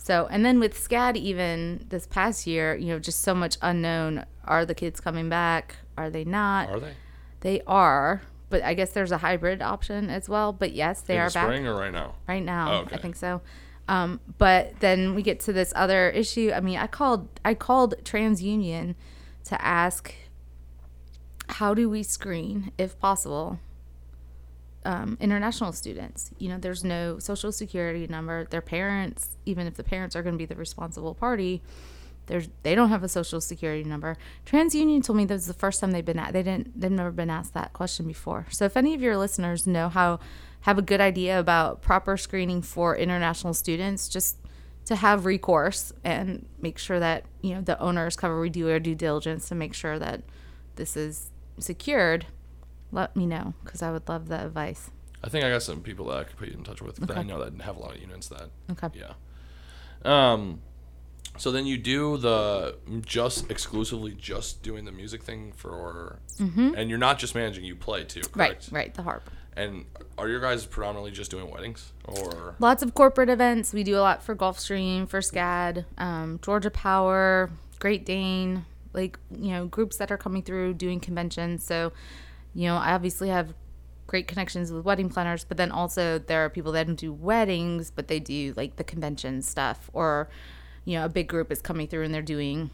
so and then with scad even this past year you know just so much unknown are the kids coming back are they not Are they they are but i guess there's a hybrid option as well but yes they in are the back spring or right now? right now Oh, okay. i think so um, but then we get to this other issue i mean i called i called transunion to ask how do we screen if possible um, international students you know there's no social security number their parents even if the parents are going to be the responsible party There's they don't have a social security number. TransUnion told me that was the first time they've been at they didn't they've never been asked that question before. So if any of your listeners know how have a good idea about proper screening for international students, just to have recourse and make sure that you know the owners cover we do our due diligence to make sure that this is secured let me know because i would love that advice I think I got some people that I could put you in touch with that I know that have a lot of units that. okay Yeah. Um, so then you do the just exclusively just doing the music thing for, and you're not just managing, you play too, Mm-hmm. right right the harp And are your guys predominantly just doing weddings or? lots of corporate events we do a lot for gulfstream for scad um, georgia power great dane like you know groups that are coming through doing conventions. So you know i obviously have great connections with wedding planners but then also there are people that don't do weddings but they do like the convention stuff or you know a big group is coming through and they're doing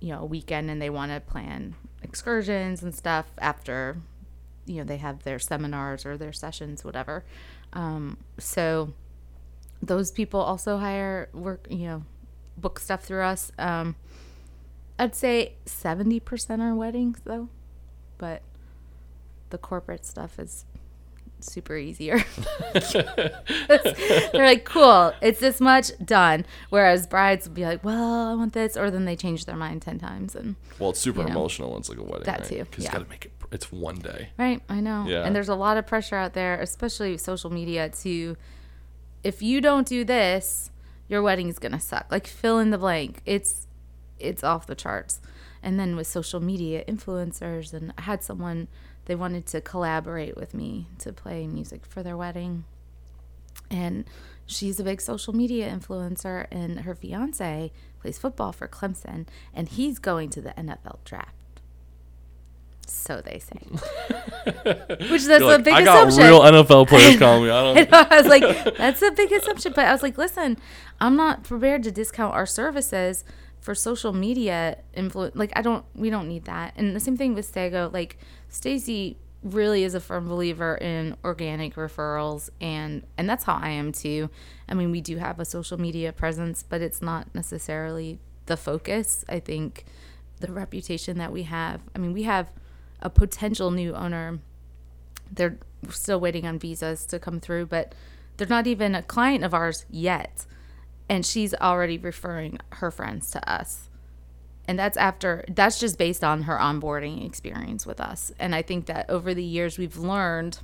you know a weekend and they want to plan excursions and stuff after you know they have their seminars or their sessions whatever. Um, so those people also hire work you know book stuff through us. Um, i'd say 70% are weddings though but the corporate stuff is super easier they're like cool it's this much done whereas brides will be like well i want this or then they change their mind 10 times and Well, it's super you know, emotional when it's like a wedding. that right? too, Because yeah. you got to make it. It's one day. Right, I know. Yeah. And there's a lot of pressure out there, especially social media, to if you don't do this, your wedding is gonna suck. Like fill in the blank. It's it's off the charts. And then with social media influencers, and I had someone they wanted to collaborate with me to play music for their wedding, and she's a big social media influencer, and her fiance plays football for Clemson, and he's going to the NFL draft. So they say. Which that's You're a like, big I got assumption. real NFL players calling me. I don't. I was like, that's a big assumption. But I was like, listen, I'm not prepared to discount our services for social media influence. Like, I don't, we don't need that. And the same thing with Sago. Like, Stacy really is a firm believer in organic referrals, and and that's how I am too. I mean, we do have a social media presence, but it's not necessarily the focus. I think the reputation that we have. I mean, we have a potential new owner they're still waiting on visas to come through, but they're not even a client of ours yet. And she's already referring her friends to us. And that's after, that's just based on her onboarding experience with us. And I think that over the years, we've learned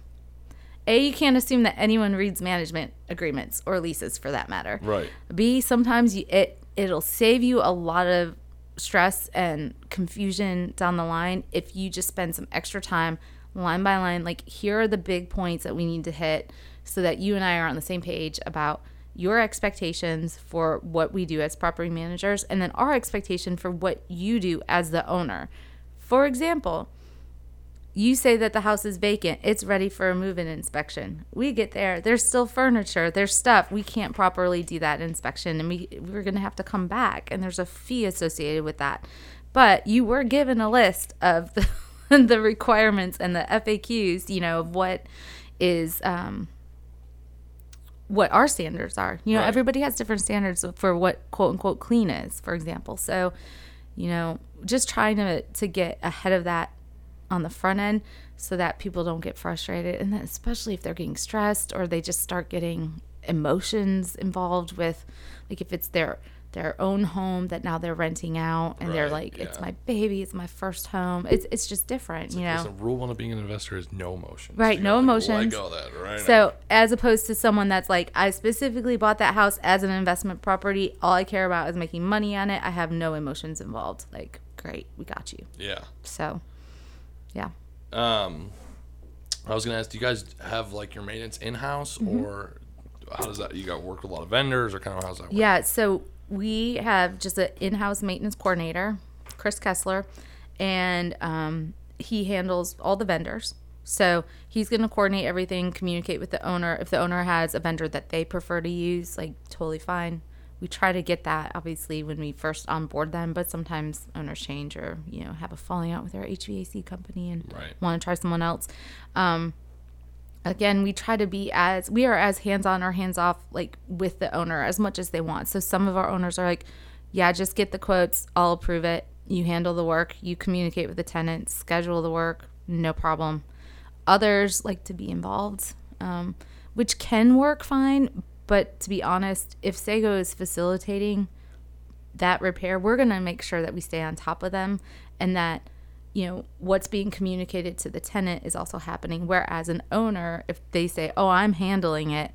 A, you can't assume that anyone reads management agreements or leases for that matter. Right. B, sometimes you, it it'll save you a lot of stress and confusion down the line if you just spend some extra time line by line like here are the big points that we need to hit so that you and I are on the same page about your expectations for what we do as property managers and then our expectation for what you do as the owner. For example, you say that the house is vacant, it's ready for a move in inspection. We get there, there's still furniture, there's stuff. We can't properly do that inspection and we we're going to have to come back and there's a fee associated with that. But you were given a list of the, the requirements and the FAQs, you know, of what is um what our standards are. You know, Right. everybody has different standards for what quote unquote clean is, for example. So, you know, just trying to to get ahead of that on the front end so that people don't get frustrated and then especially if they're getting stressed or they just start getting emotions involved with like if it's their their own home that now they're renting out and they're Right, like it's my baby it's my first home it's it's just different you know Listen, rule one of being an investor is no emotions. Right, no gotta, emotions. Let go that right now. So, as opposed to someone that's like, I specifically bought that house as an investment property. All I care about is making money on it. I have no emotions involved. Like, great, we got you. Yeah. So, yeah. Um, I was gonna ask, do you guys have like your maintenance in house, Mm-hmm. or how does that? You got work with a lot of vendors, or kind of how's that? Work? Yeah. So, we have just an in house maintenance coordinator, Chris Kessler, and um, he handles all the vendors. So, he's going to coordinate everything, communicate with the owner. If the owner has a vendor that they prefer to use, like, totally fine. We try to get that obviously when we first onboard them, but sometimes owners change or, you know, have a falling out with their HVAC company and Right. want to try someone else. Um, again we try to be as we are as hands on or hands off like with the owner as much as they want so some of our owners are like yeah, just get the quotes. I'll approve it. You handle the work. You communicate with the tenants, schedule the work. No problem. Others like to be involved, um, which can work fine. But to be honest, if Sago is facilitating that repair, we're going to make sure that we stay on top of them and that you know what's being communicated to the tenant is also happening. Whereas an owner if they say oh i'm handling it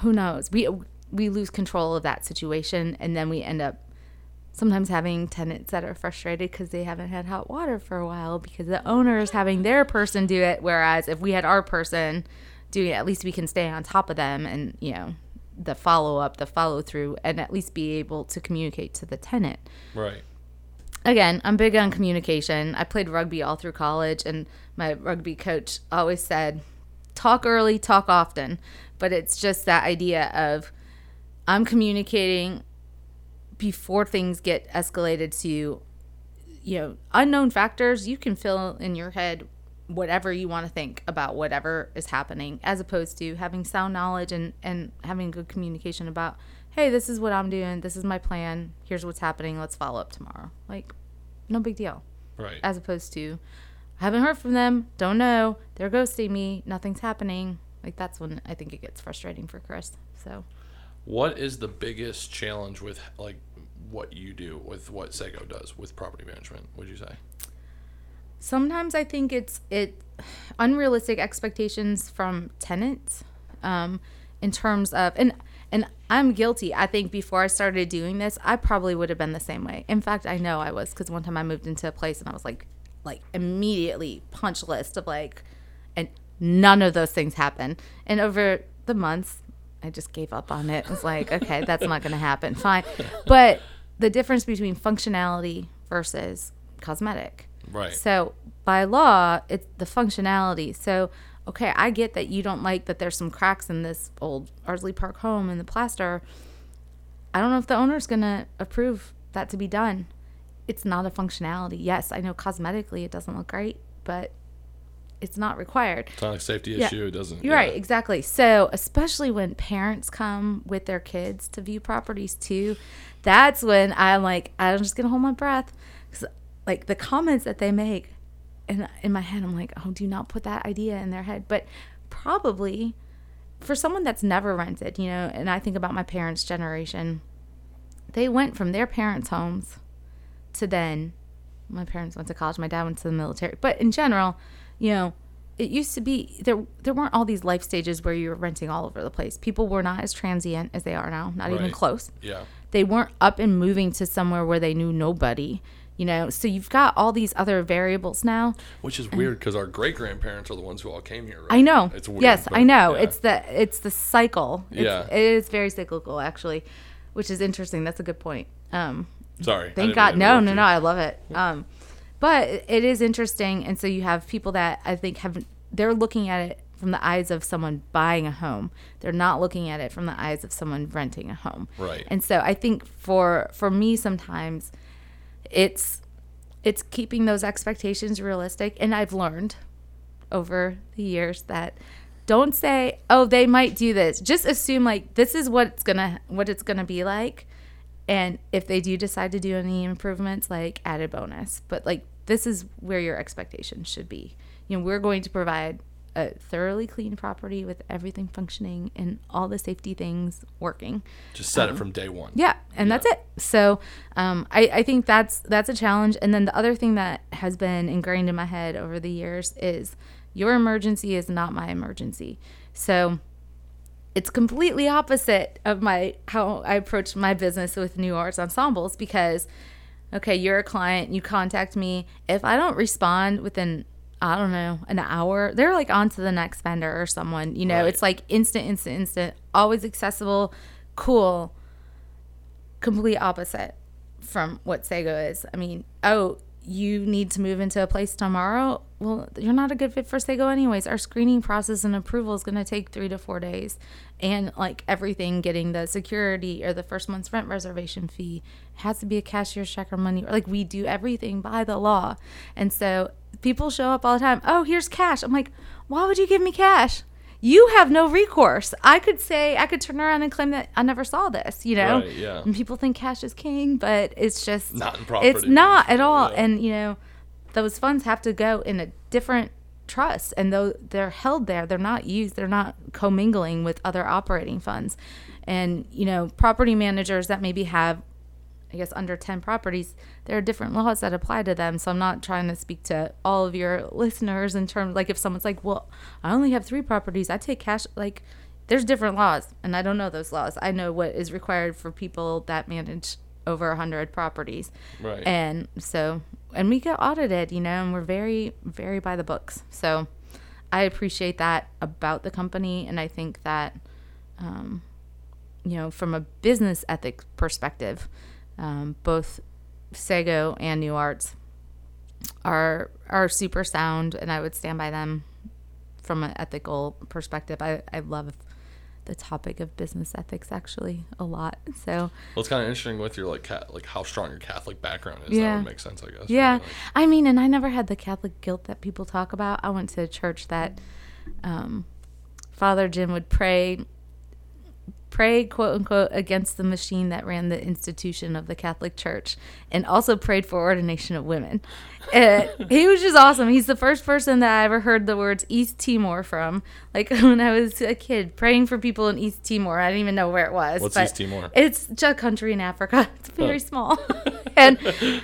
who knows? We we lose control of that situation and then we end up sometimes having tenants that are frustrated because they haven't had hot water for a while because the owner is having their person do it. Whereas if we had our person doing it at least we can stay on top of them and you know the follow up the follow through and at least be able to communicate to the tenant. Right. Again, I'm big on communication. I played rugby all through college, and my rugby coach always said, talk early, talk often. But it's just that idea of I'm communicating before things get escalated to, you know, unknown factors. You can fill in your head whatever you want to think about whatever is happening, as opposed to having sound knowledge and, and having good communication about, hey, this is what I'm doing. This is my plan. Here's what's happening. Let's follow up tomorrow. Like, no big deal. Right. As opposed to, I haven't heard from them. Don't know. They're ghosting me. Nothing's happening. Like, that's when I think it gets frustrating for Chris. So, What is the biggest challenge with like what you do with what Sago does with property management? Would you say? sometimes I think it's it unrealistic expectations from tenants um, in terms of and and I'm guilty. I think before I started doing this, I probably would have been the same way. In fact, I know I was because one time I moved into a place and I was like, like immediately punch list of like, and none of those things happen. And over the months, I just gave up on it. I was like, okay, that's not going to happen. Fine, but the difference between functionality versus cosmetic. Right. So by law, it's the functionality. So okay, I get that you don't like that there's some cracks in this old Ardsley Park home and the plaster. I don't know if the owner's gonna approve that to be done. It's not a functionality. Yes, I know cosmetically it doesn't look great, but it's not required. It's not a safety Yeah. issue. It doesn't. You're yeah. right, exactly. So, especially when parents come with their kids to view properties too, that's when I'm like, I'm just gonna hold my breath, because like the comments that they make, and in my head, I'm like, oh, do not put that idea in their head. But probably for someone that's never rented, you know, and I think about my parents' generation, they went from their parents' homes to then my parents went to college, my dad went to the military. But in general, you know, it used to be there there weren't all these life stages where you were renting all over the place. People were not as transient as they are now, not even close. Yeah. They weren't up and moving to somewhere where they knew nobody, you know. So you've got all these other variables now. Which is weird because our great grandparents are the ones who all came here. Right? I know. It's weird. yes, I know. yeah. It's the it's the cycle. It's, Yeah. It is very cyclical actually, which is interesting. That's a good point. Um Sorry. Thank God. No, no, you. no. I love it. Um, but it is interesting, and so you have people that I think have they're looking at it from the eyes of someone buying a home. They're not looking at it from the eyes of someone renting a home. Right. And so I think for for me sometimes it's it's keeping those expectations realistic, and I've learned over the years that don't say oh they might do this. Just assume like this is what it's gonna what it's gonna be like. And if they do decide to do any improvements like added bonus. But like this is where your expectations should be. You know we're going to provide a thoroughly clean property with everything functioning and all the safety things working Just set it from day one. yeah, and that's it. So um, I, I think that's that's a challenge. And then the other thing that has been ingrained in my head over the years is your emergency is not my emergency. So it's completely opposite of my how I approach my business with New Arts Ensembles because okay, you're a client, you contact me. If I don't respond within I don't know, an hour, they're like on to the next vendor or someone. You know, Right. it's like instant, instant, instant, always accessible, cool complete opposite from what Sago is. I mean, oh, you need to move into a place tomorrow. Well, you're not a good fit for Sago, anyways. Our screening process and approval is going to take three to four days. And like everything, getting the security or the first month's rent reservation fee has to be a cashier's check or money. Like we do everything by the law. And so people show up all the time. Oh, here's cash. I'm like, why would you give me cash? you have no recourse. I could say I could turn around and claim that I never saw this, you know. Right, yeah. And people think cash is king, but it's just Not in property, It's not at all. yeah. And you know, those funds have to go in a different trust, and though they're held there, they're not used. They're not commingling with other operating funds. And you know, property managers that maybe have I guess under 10 properties, there are different laws that apply to them. So I'm not trying to speak to all of your listeners in terms like if someone's like, "Well, I only have 3 properties. I take cash." Like there's different laws, and I don't know those laws. I know what is required for people that manage over 100 properties. Right. And so and we get audited, you know, and we're very very by the books. So I appreciate that about the company and I think that um, you know, from a business ethics perspective, um, both Sago and New Arts are are super sound, and I would stand by them from an ethical perspective. I, I love the topic of business ethics actually a lot. So Well, it's kind of interesting with your like cat, like how strong your Catholic background is. That Yeah. would make sense, I guess. yeah, right? Like, I mean, and I never had the Catholic guilt that people talk about. I went to a church that um, Father Jim would pray, pray quote unquote against the machine that ran the institution of the Catholic Church, and also prayed for ordination of women. And he was just awesome. He's the first person that I ever heard the words East Timor from. Like when I was a kid, praying for people in East Timor. I didn't even know where it was. What's East Timor? It's a country in Africa. It's very Oh. small. and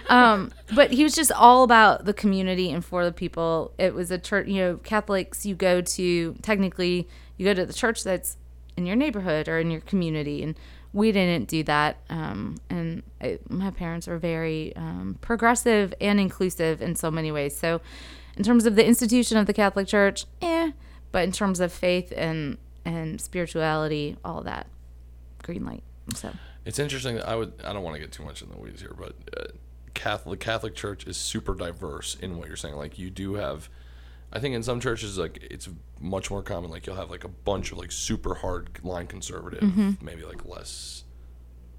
um, but he was just all about the community and for the people. It was a church, you know, Catholics. You go to technically, you go to the church that's in your neighborhood or in your community, and we didn't do that. Um, and I, my parents are very um, progressive and inclusive in so many ways. So, in terms of the institution of the Catholic Church, eh. But in terms of faith and and spirituality, all that, green light. So. It's interesting. I would. I don't want to get too much in the weeds here, but uh, Catholic Catholic Church is super diverse in what you're saying. Like you do have, I think in some churches like it's much more common. Like you'll have like a bunch of like super hard line conservative, Mm-hmm. maybe like less,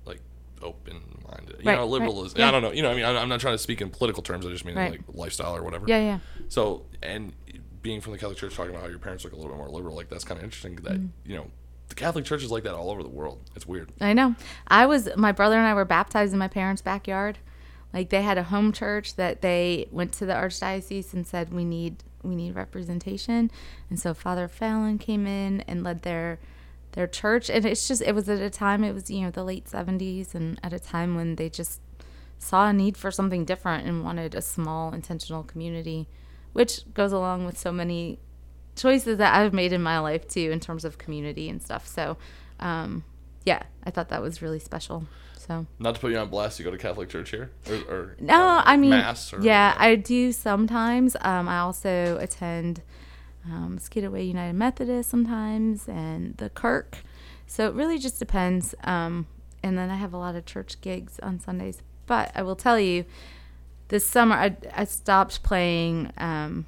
like open minded. You Right, know, right, liberal yeah. I don't know. You know, I mean, I'm, I'm not trying to speak in political terms. I just mean Right. like lifestyle or whatever. Yeah, yeah. So and being from the Catholic Church, talking about how your parents look a little bit more liberal, like that's kind of interesting. That Mm-hmm. you know, the Catholic Church is like that all over the world. It's weird. I know. I was my brother and I were baptized in my parents' backyard. Like they had a home church that they went to the archdiocese and said we need we need representation. And so Father Fallon came in and led their their church and it's just it was at a time it was, you know, the late 70s and at a time when they just saw a need for something different and wanted a small intentional community, which goes along with so many choices that I've made in my life too, in terms of community and stuff. So, um, yeah, I thought that was really special. So, Not to put you on blast, you go to Catholic church here, or, or no, uh, I mean, mass. Or, yeah, I do sometimes. Um, I also attend um, Skidaway United Methodist sometimes and the Kirk. So it really just depends. Um, and then I have a lot of church gigs on Sundays. But I will tell you, this summer I, I stopped playing um,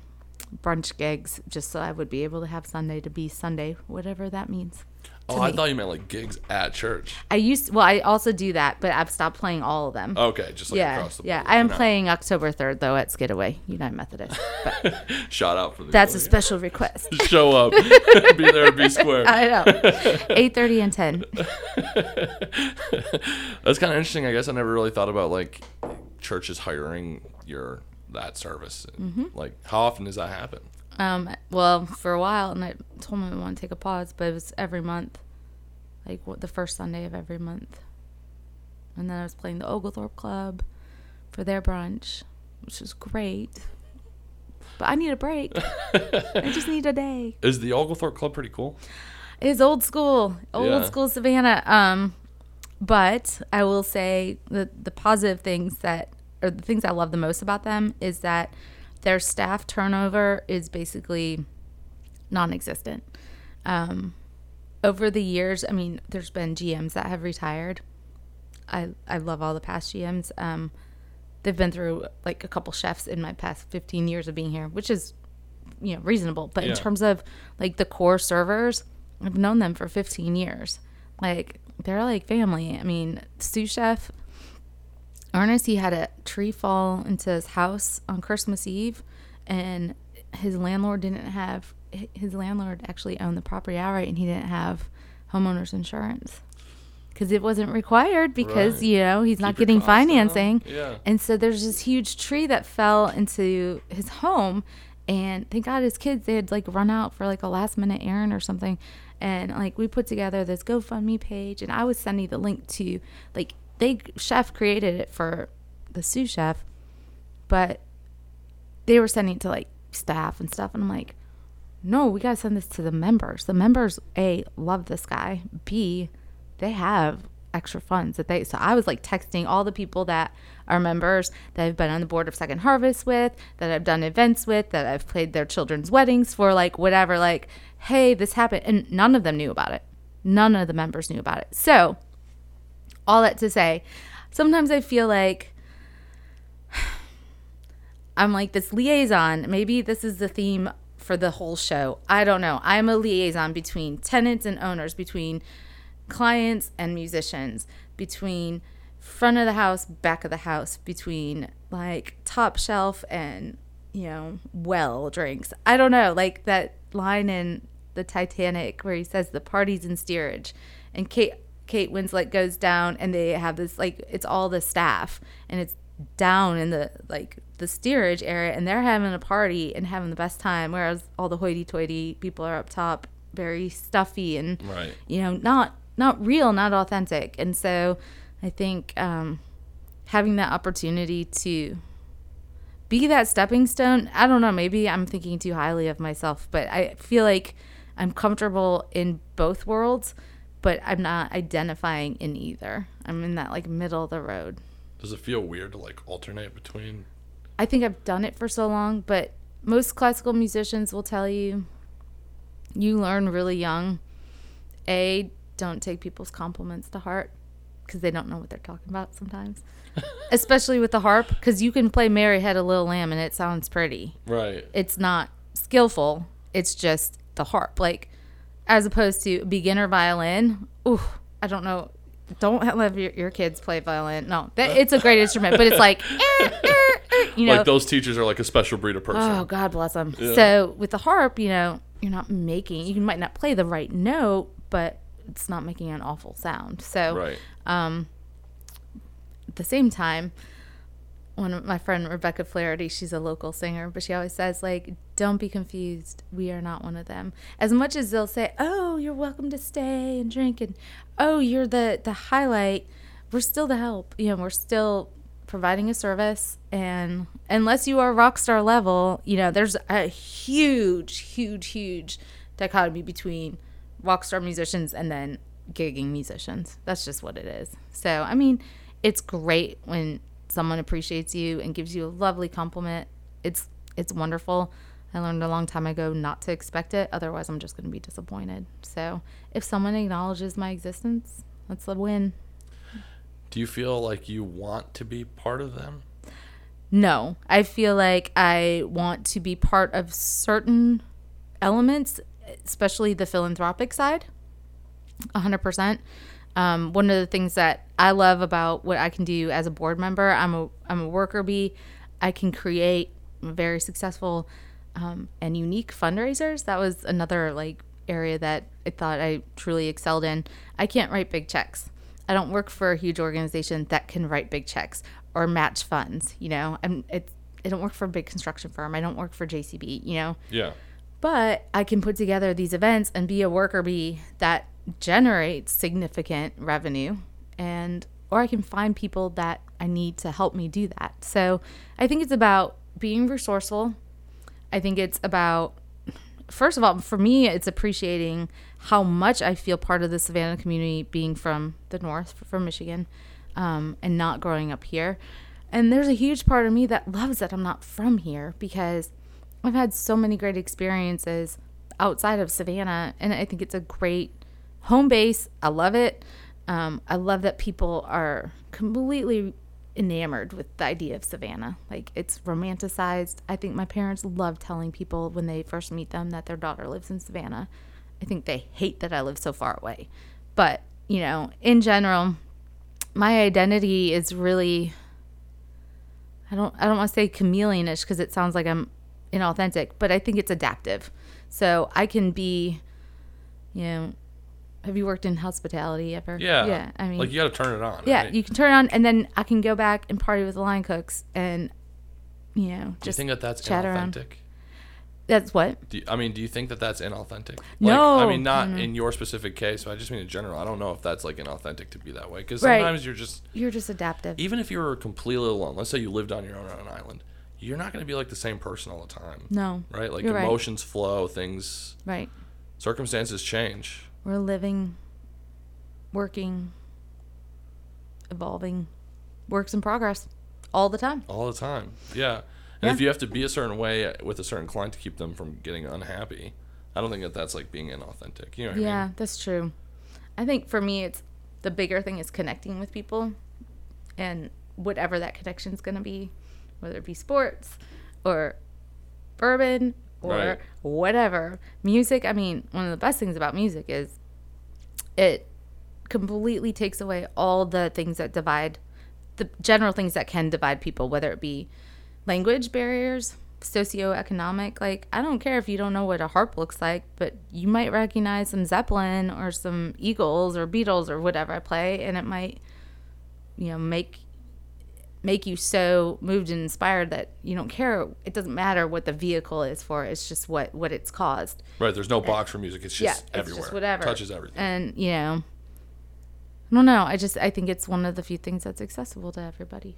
brunch gigs just so I would be able to have Sunday to be Sunday, whatever that means. Oh, I me. thought you meant like gigs at church. I used well, I also do that, but I've stopped playing all of them. Okay, just like yeah, across the yeah. board. I am You're not- playing October third though at Skidaway United Methodist. But Shout out for the. that's a special request. Show up, be there, be square. I know. Eight thirty and ten. That's kind of interesting. I guess I never really thought about like churches hiring your that service. Mm-hmm. Like, how often does that happen? Um, well, for a while, and I told them I want to take a pause, but it was every month, like what the first Sunday of every month. And then I was playing the Oglethorpe Club for their brunch, which was great. But I need a break. I just need a day. Is the Oglethorpe Club pretty cool? It's old school, old Yeah. school Savannah. Um, but I will say the the positive things that, or the things I love the most about them is that their staff turnover is basically non-existent. Um, over the years, I mean, there's been GMs that have retired. I I love all the past GMs. Um, they've been through like a couple chefs in my past 15 years of being here, which is you know reasonable. But Yeah. in terms of like the core servers, I've known them for 15 years. Like they're like family. I mean, sous chef Ernest, he had a tree fall into his house on Christmas Eve, and his landlord didn't have his landlord actually owned the property outright and he didn't have homeowners insurance because it wasn't required because Right. you know he's not Keep your getting financing Yeah. and so there's this huge tree that fell into his home and thank god his kids they had like run out for like a last minute errand or something and like we put together this gofundme page and i was sending the link to like they chef created it for the sous chef but they were sending it to like staff and stuff and i'm like no we gotta send this to the members. The members a love this guy. B they have extra funds that they so i was like texting all the people that are members that i've been on the board of second harvest with that i've done events with that i've played their children's weddings for like whatever like hey this happened and none of them knew about it. None of the members knew about it. So all that to say sometimes i feel like I'm like this liaison. Maybe this is the theme for the whole show. I don't know. I'm a liaison between tenants and owners, between clients and musicians, between front of the house, back of the house, between like top shelf and, you know, well drinks. I don't know. Like that line in the Titanic where he says the party's in steerage and Kate Kate Winslet goes down and they have this like it's all the staff and it's down in the like the steerage area and they're having a party and having the best time whereas all the hoity-toity people are up top very stuffy and Right. you know not not real not authentic and so i think um having that opportunity to be that stepping stone i don't know maybe i'm thinking too highly of myself but i feel like i'm comfortable in both worlds but i'm not identifying in either i'm in that like middle of the road Does it feel weird to like alternate between? I think I've done it for so long, but most classical musicians will tell you you learn really young. A, don't take people's compliments to heart because they don't know what they're talking about sometimes. Especially with the harp, because you can play Mary Had a Little Lamb and it sounds pretty. Right. It's not skillful, it's just the harp. Like, as opposed to beginner violin, ooh, I don't know. Don't let your, your kids play violin. No, that, it's a great instrument, but it's like, eh, eh, eh, you know, like those teachers are like a special breed of person. Oh, God bless them. Yeah. So with the harp, you know, you're not making. You might not play the right note, but it's not making an awful sound. So Right. at the same time, one of my friend Rebecca Flaherty, she's a local singer, but she always says like, "Don't be confused. We are not one of them." As much as they'll say, "Oh, you're welcome to stay and drink," and "Oh, you're the the highlight," we're still the help. You know, we're still providing a service, and unless you are rock star level, you know, there's a huge, huge, huge dichotomy between rock star musicians and then gigging musicians. That's just what it is. So, I mean, it's great when someone appreciates you and gives you a lovely compliment. It's it's wonderful. I learned a long time ago not to expect it, otherwise I'm just going to be disappointed. So, if someone acknowledges my existence, that's a win. Do you feel like you want to be part of them? No, I feel like I want to be part of certain elements, especially the philanthropic side. 100%. Um, one of the things that I love about what I can do as a board member, I'm a I'm a worker bee. I can create very successful um, and unique fundraisers. That was another like area that I thought I truly excelled in. I can't write big checks. I don't work for a huge organization that can write big checks or match funds. You know, I'm it's I don't work for a big construction firm. I don't work for JCB. You know, Yeah. but I can put together these events and be a worker bee that generates significant revenue and or I can find people that I need to help me do that. So I think it's about being resourceful. I think it's about first of all, for me, it's appreciating how much I feel part of the Savannah community being from the north, from Michigan, um, and not growing up here. And there's a huge part of me that loves that I'm not from here because I've had so many great experiences outside of Savannah, and I think it's a great home base. I love it. Um, I love that people are completely enamored with the idea of Savannah. Like it's romanticized. I think my parents love telling people when they first meet them that their daughter lives in Savannah. I think they hate that I live so far away. But, you know, in general, my identity is really I don't I don't want to say chameleonish because it sounds like I'm inauthentic, but I think it's adaptive. So I can be, you know, have you worked in hospitality ever? Yeah. Yeah. I mean, like you got to turn it on. yeah, right? you can turn it on, and then I can go back and party with the line cooks, and you know, do you just think that that's chat around. inauthentic? that's what. Do you, I mean, do you think that that's inauthentic? Like, No, I mean, not no, no. in your specific case, but I just mean in general. I don't know if that's like inauthentic to be that way because Right. sometimes you're just You're just adaptive. even if you were completely alone. Let's say you lived on your own on an island, you're not going to be like the same person all the time, No, right? Like You're right. emotions flow, things, right. circumstances change. We're living, working, evolving, works in progress all the time. all the time. Yeah. And Yeah. if you have to be a certain way with a certain client to keep them from getting unhappy, I don't think that that's like being inauthentic. You know what I Yeah, mean? that's true. I think for me, it's the bigger thing is connecting with people and whatever that connection is going to be, whether it be sports or bourbon or Right. whatever. Music, I mean, one of the best things about music is it completely takes away all the things that divide the general things that can divide people, whether it be language barriers, socioeconomic. Like, I don't care if you don't know what a harp looks like, but you might recognize some Zeppelin or some Eagles or Beatles or whatever I play, and it might, you know, make make you so moved and inspired that you don't care. It doesn't matter what the vehicle is for. It's just what what it's caused. Right. There's no box for music. It's just yeah, it's everywhere. just whatever Touches everything. And you know, I don't know. I just I think it's one of the few things that's accessible to everybody.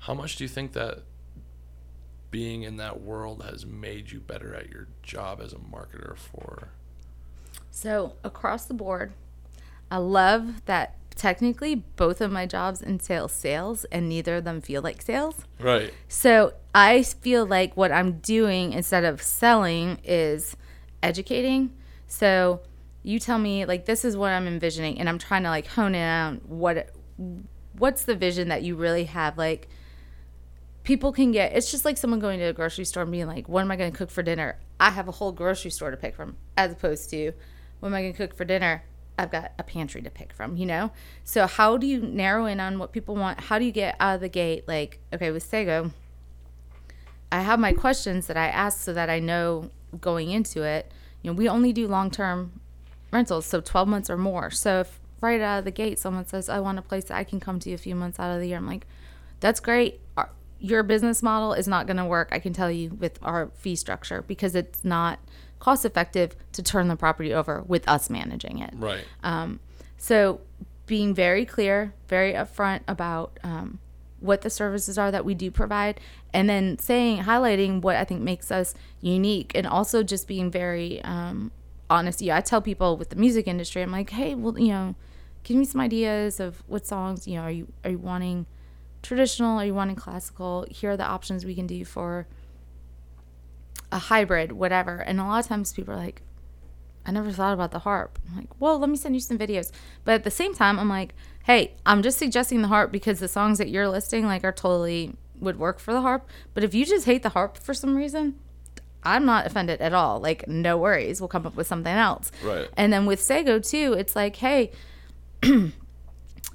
How much do you think that being in that world has made you better at your job as a marketer for? So across the board, I love that technically both of my jobs entail sales sales and neither of them feel like sales. Right. So I feel like what I'm doing instead of selling is educating. So you tell me like this is what I'm envisioning and I'm trying to like hone in on what what's the vision that you really have like people can get it's just like someone going to a grocery store and being like what am I going to cook for dinner? I have a whole grocery store to pick from as opposed to what am I going to cook for dinner? I've got a pantry to pick from, you know? So how do you narrow in on what people want? How do you get out of the gate like okay, with Sago, I have my questions that I ask so that I know going into it. You know, we only do long term rentals, so 12 months or more. So if right out of the gate someone says, I want a place that I can come to a few months out of the year, I'm like, that's great. Our, your business model is not going to work, I can tell you, with our fee structure because it's not cost effective to turn the property over with us managing it. Right. So being very clear, very upfront about um, what the services are that we do provide, and then saying, highlighting what I think makes us unique, and also just being very um, honest. Yeah, I tell people with the music industry, I'm like, hey, well, you know, give me some ideas of what songs, you know, are you are you wanting traditional? Are you wanting classical? Here are the options we can do for a hybrid, whatever. And a lot of times people are like, I never thought about the harp. I'm like, well, let me send you some videos. But at the same time, I'm like, hey, I'm just suggesting the harp because the songs that you're listing like are totally would work for the harp. But if you just hate the harp for some reason, I'm not offended at all. Like, no worries. We'll come up with something else. Right. And then with Sago too, it's like, hey,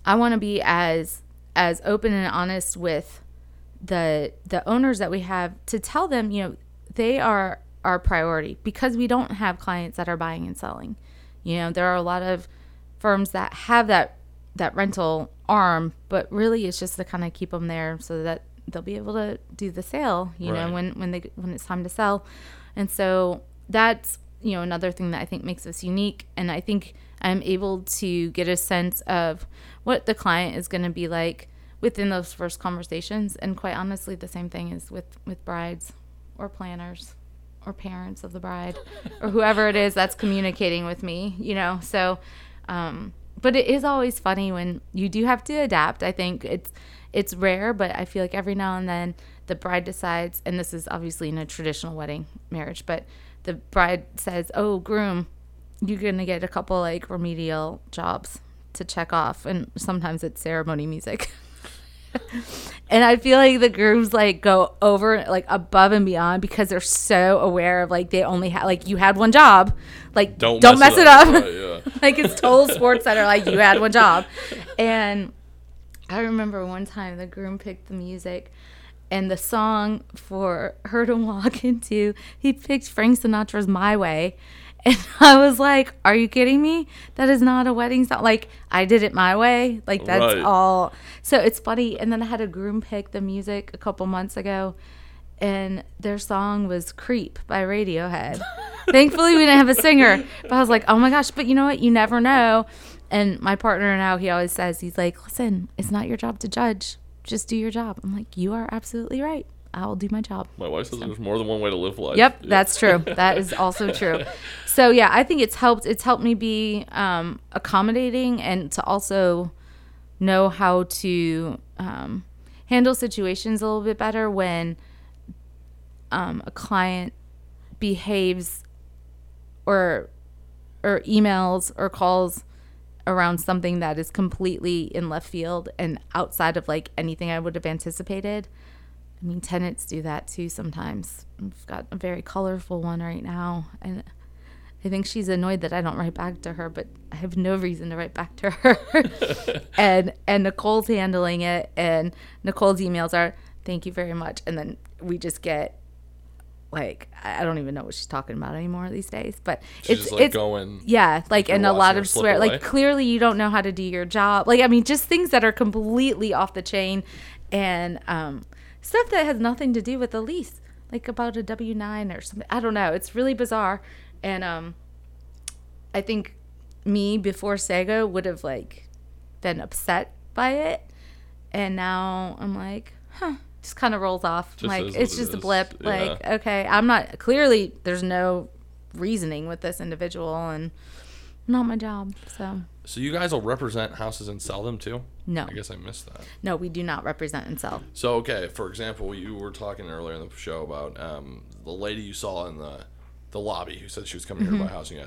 I want to be as as open and honest with the the owners that we have to tell them, you know, they are our priority because we don't have clients that are buying and selling. You know, there are a lot of firms that have that that rental arm, but really it's just to kind of keep them there so that they'll be able to do the sale, you know, when when they when it's time to sell. And so that's, you know, another thing that I think makes us unique and I think I'm able to get a sense of what the client is going to be like within those first conversations and quite honestly the same thing is with with brides or planners or parents of the bride or whoever it is that's communicating with me you know? So um but it is always funny when you do have to adapt. I think it's it's rare but i feel like every now and then the bride decides and this is obviously in a traditional wedding marriage but the bride says oh groom you're gonna get a couple like remedial jobs to check off. And sometimes it's ceremony music and I feel like the grooms like go over like above and beyond because they're so aware of like they only have like you had one job, like Don't don't, mess mess, it it up. up. Right, yeah. like it's total sports center, like you had one job. And I remember one time the groom picked the music and the song for her to walk into, he picked Frank Sinatra's My Way. And I was like, Are you kidding me? That is not a wedding song. Like, I did it my way. Like, that's Right. all. So it's funny. And then I had a groom pick the music a couple months ago, and their song was Creep by Radiohead. Thankfully, we didn't have a singer. But I was like, Oh my gosh. But you know what? You never know. And my partner now, he always says, He's like, Listen, it's not your job to judge. Just do your job. I'm like, You are absolutely right. I'll do my job. My wife says there's more than one way to live life. Yep, Yeah. that's true. That is also true. So yeah, I think it's helped. It's helped me be um, accommodating and to also know how to um, handle situations a little bit better when um, a client behaves or or emails or calls around something that is completely in left field and outside of like anything I would have anticipated. I mean, tenants do that too sometimes. I've got a very colorful one right now, and I think she's annoyed that I don't write back to her, but I have no reason to write back to her. and and Nicole's handling it, and Nicole's emails are thank you very much, and then we just get like I don't even know what she's talking about anymore these days, but She's it's just like it's going. yeah, like and a lot of swear. away. Like clearly you don't know how to do your job. Like I mean, just things that are completely off the chain, and um, stuff that has nothing to do with the lease, like about a W nine or something. I don't know. It's really bizarre, and um, I think me before Sago would have like been upset by it, and now I'm like, huh. Just kind of rolls off. Just like it's what it just a blip. Like okay, I'm not clearly there's no reasoning with this individual and not my job. So So you guys will represent houses and sell them too? no, I guess I missed that. no, we do not represent and sell. So okay, for example, you were talking earlier in the show about um, the lady you saw in the the lobby who said she was coming here Mm-hmm. to buy house. And you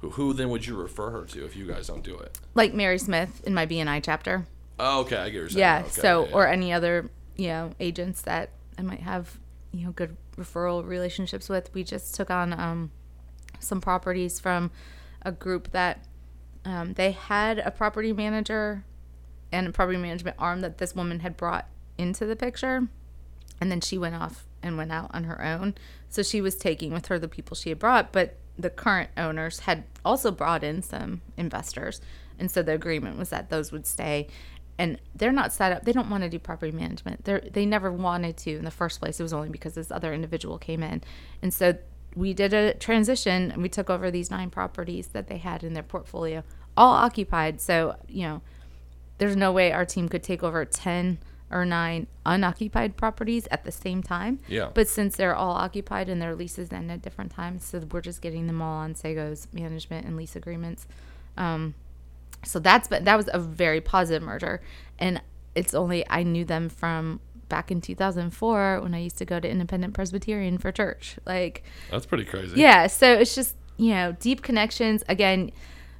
who, who then would you refer her to if you guys don't do it? Like Mary Smith in my BNI chapter. Oh, okay, I get saying. Yeah. Okay, so yeah, yeah. or any other you know agents that I might have you know good referral relationships with. We just took on um, some properties from a group that um, they had a property manager and a property management arm that this woman had brought into the picture. And then she went off and went out on her own. So she was taking with her the people she had brought but the current owners had also brought in some investors. And so the agreement was that those would stay. And they're not set up they don't want to do property management. They they never wanted to in the first place. It was only because this other individual came in. And so we did a transition and we took over these nine properties that they had in their portfolio all occupied so you know there's no way our team could take over 10 or 9 unoccupied properties at the same time. Yeah. But since they're all occupied and their leases end at different times, so we're just getting them all on Sago's management and lease agreements. Um, so that's been, that was a very positive merger. And it's only, I knew them from back in 2004 when I used to go to Independent Presbyterian for church. Like, that's pretty crazy. yeah, so it's just, you know, deep connections. Again,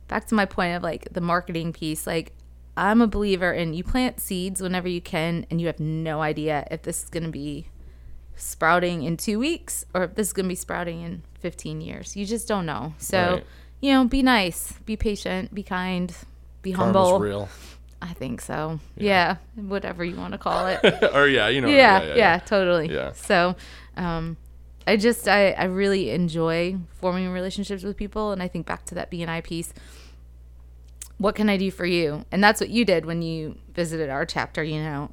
back to my point of like the marketing piece, like I'm a believer in you plant seeds whenever you can and you have no idea if this is going to be sprouting in 2 weeks or if this is going to be sprouting in 15 years. You just don't know. So, Right. you know, be nice, be patient, be kind, be Karma's humble. real. I think so. Yeah. whatever you want to call it or yeah, you know. yeah, yeah, totally. Yeah. So, um, I just I, I really enjoy forming relationships with people, and I think back to that BNI piece. What can I do for you? And that's what you did when you visited our chapter. You know,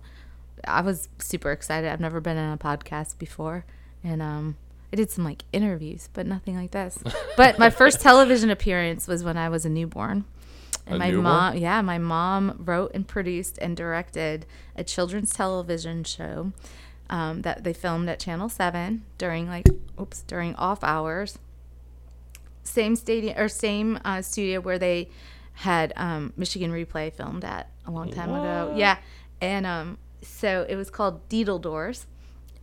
I was super excited. I've never been on a podcast before, and um, I did some like interviews, but nothing like this. but my first television appearance was when I was a newborn. And A my mom, yeah, my mom wrote and produced and directed a children's television show um, that they filmed at Channel Seven during like, oops, during off hours. Same stadium or same uh, studio where they had um, Michigan Replay filmed at a long time ago. Yeah, and um, so it was called Deedle Doors,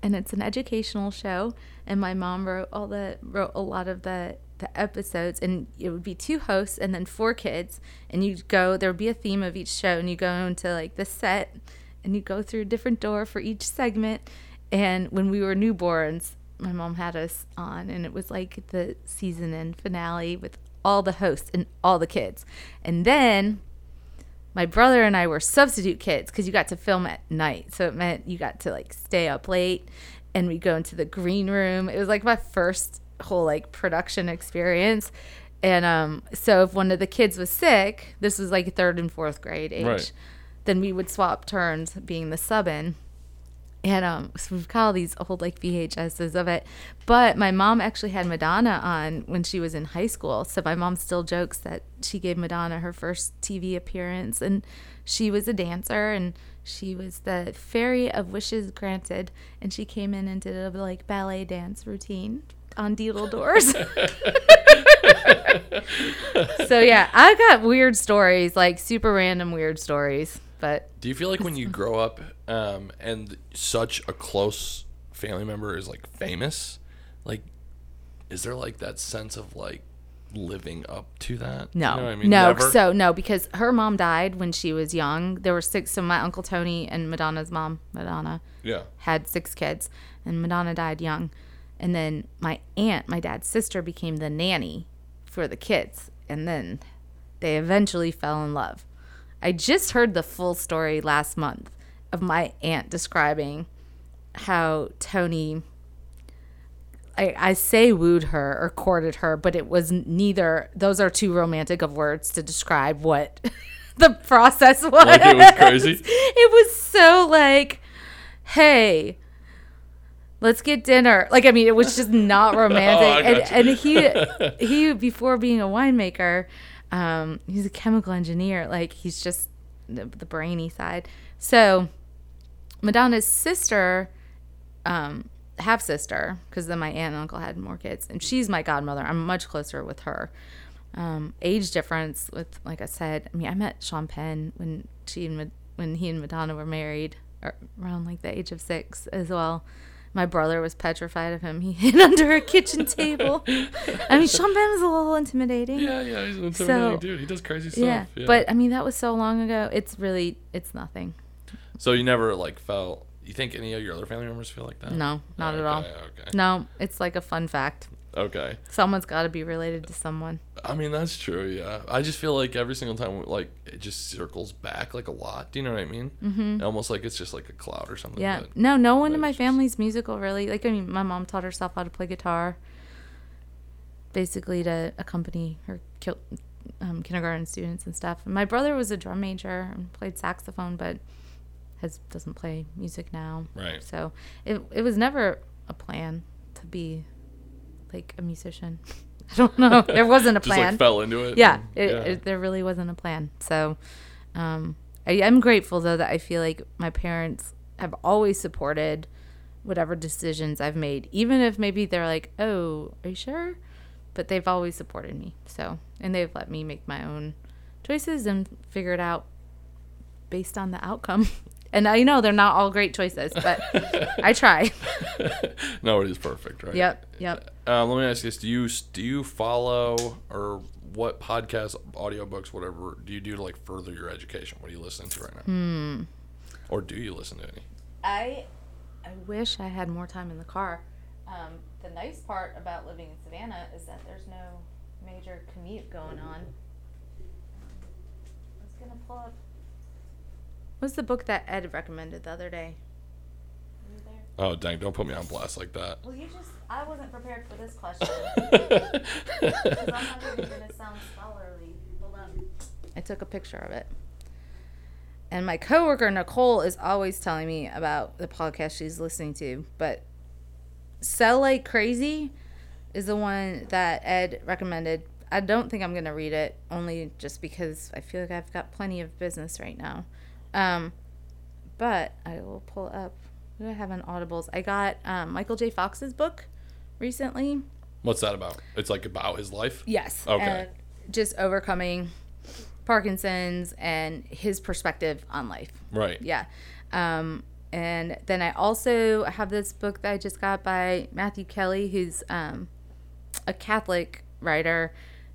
and it's an educational show. And my mom wrote all the wrote a lot of the the episodes, and it would be two hosts and then four kids, and you would go. There would be a theme of each show, and you go into like the set, and you go through a different door for each segment. And when we were newborns, my mom had us on, and it was like the season end finale with all the hosts and all the kids. And then my brother and I were substitute kids because you got to film at night. So it meant you got to like stay up late and we go into the green room. It was like my first whole like production experience. And um, so if one of the kids was sick, this was like third and fourth grade age, Right. then we would swap turns being the sub in. And um, so we've got all these old like VHSs of it. But my mom actually had Madonna on when she was in high school. So my mom still jokes that she gave Madonna her first TV appearance, and she was a dancer, and she was the fairy of wishes granted, and she came in and did a like ballet dance routine on Deedle Doors. so yeah, I got weird stories, like super random weird stories. But Do you feel like when you grow up um, and such a close family member is like famous, like, is there like that sense of like living up to that? You No, know what I mean? no. Never? So no, because her mom died when she was young. There were six. So my uncle Tony and Madonna's mom, Madonna, yeah. had six kids, and Madonna died young. And then my aunt, my dad's sister, became the nanny for the kids, and then they eventually fell in love. I just heard the full story last month of my aunt describing how Tony I, I say wooed her or courted her, but it was neither. Those are too romantic of words to describe what the process was. Like it was crazy? It was so like, hey, let's get dinner. Like I mean, it was just not romantic. Oh, and, and he he before being a winemaker, um, he's a chemical engineer. Like he's just the, the brainy side. So Madonna's sister um, half sister, because then my aunt and uncle had more kids, and she's my godmother. I'm much closer with her. Um, age difference with, like I said, I mean, I met Sean Penn when she and when he and Madonna were married, around like the age of six as well. My brother was petrified of him. He hid under a kitchen table. I mean, Sean Penn was a little intimidating. Yeah, yeah, he's an intimidating So- dude. He does crazy stuff. Yeah, Yeah, but I mean, that was so long ago. It's really, it's nothing. so you never like felt. You think any of your other family members feel like that? No, not at all. Okay, Okay. No, it's like a fun fact. Okay. Someone's got to be related to someone. I mean that's true. Yeah. I just feel like every single time, like it just circles back like a lot. Do you know what I mean? Mm-hmm. Almost like it's just like a cloud or something. Yeah. but- No, no one in my just- family's musical really. Like I mean, my mom taught herself how to play guitar, basically to accompany her um, kindergarten students and stuff. And my brother was a drum major and played saxophone, but has doesn't play music now. Right. So it it was never a plan to be like a musician. I don't know. There wasn't a plan. Just like fell into it. yeah, and- it, yeah. It, there really wasn't a plan. So um, I am grateful though that I feel like my parents have always supported whatever decisions I've made, even if maybe they're like, "Oh, are you sure?" But they've always supported me. So and they've let me make my own choices and figure it out based on the outcome. And I know they're not all great choices, but I try. Nobody's perfect, right? Yep, yep. Uh, let me ask you this: Do you do you follow or what podcasts, audiobooks, whatever do you do to like further your education? What are you listening to right now? Hmm. Or do you listen to any? I I wish I had more time in the car. Um, the nice part about living in Savannah is that there's no major commute going on. I was gonna pull up. What's the book that Ed recommended the other day? Were you there? Oh dang! Don't put me on blast like that. Well, you just. I wasn't prepared for this question. Because I'm not even gonna sound scholarly. Hold on. I took a picture of it. And my coworker Nicole is always telling me about the podcast she's listening to, but Sell Like Crazy is the one that Ed recommended. I don't think I'm gonna read it, only just because I feel like I've got plenty of business right now. Um, but I will pull up. What do I have on Audibles? I got um, Michael J. Fox's book recently. What's that about? It's like about his life. Yes. Okay. And just overcoming Parkinson's and his perspective on life. Right. Yeah. Um, and then I also have this book that I just got by Matthew Kelly, who's um, a Catholic writer,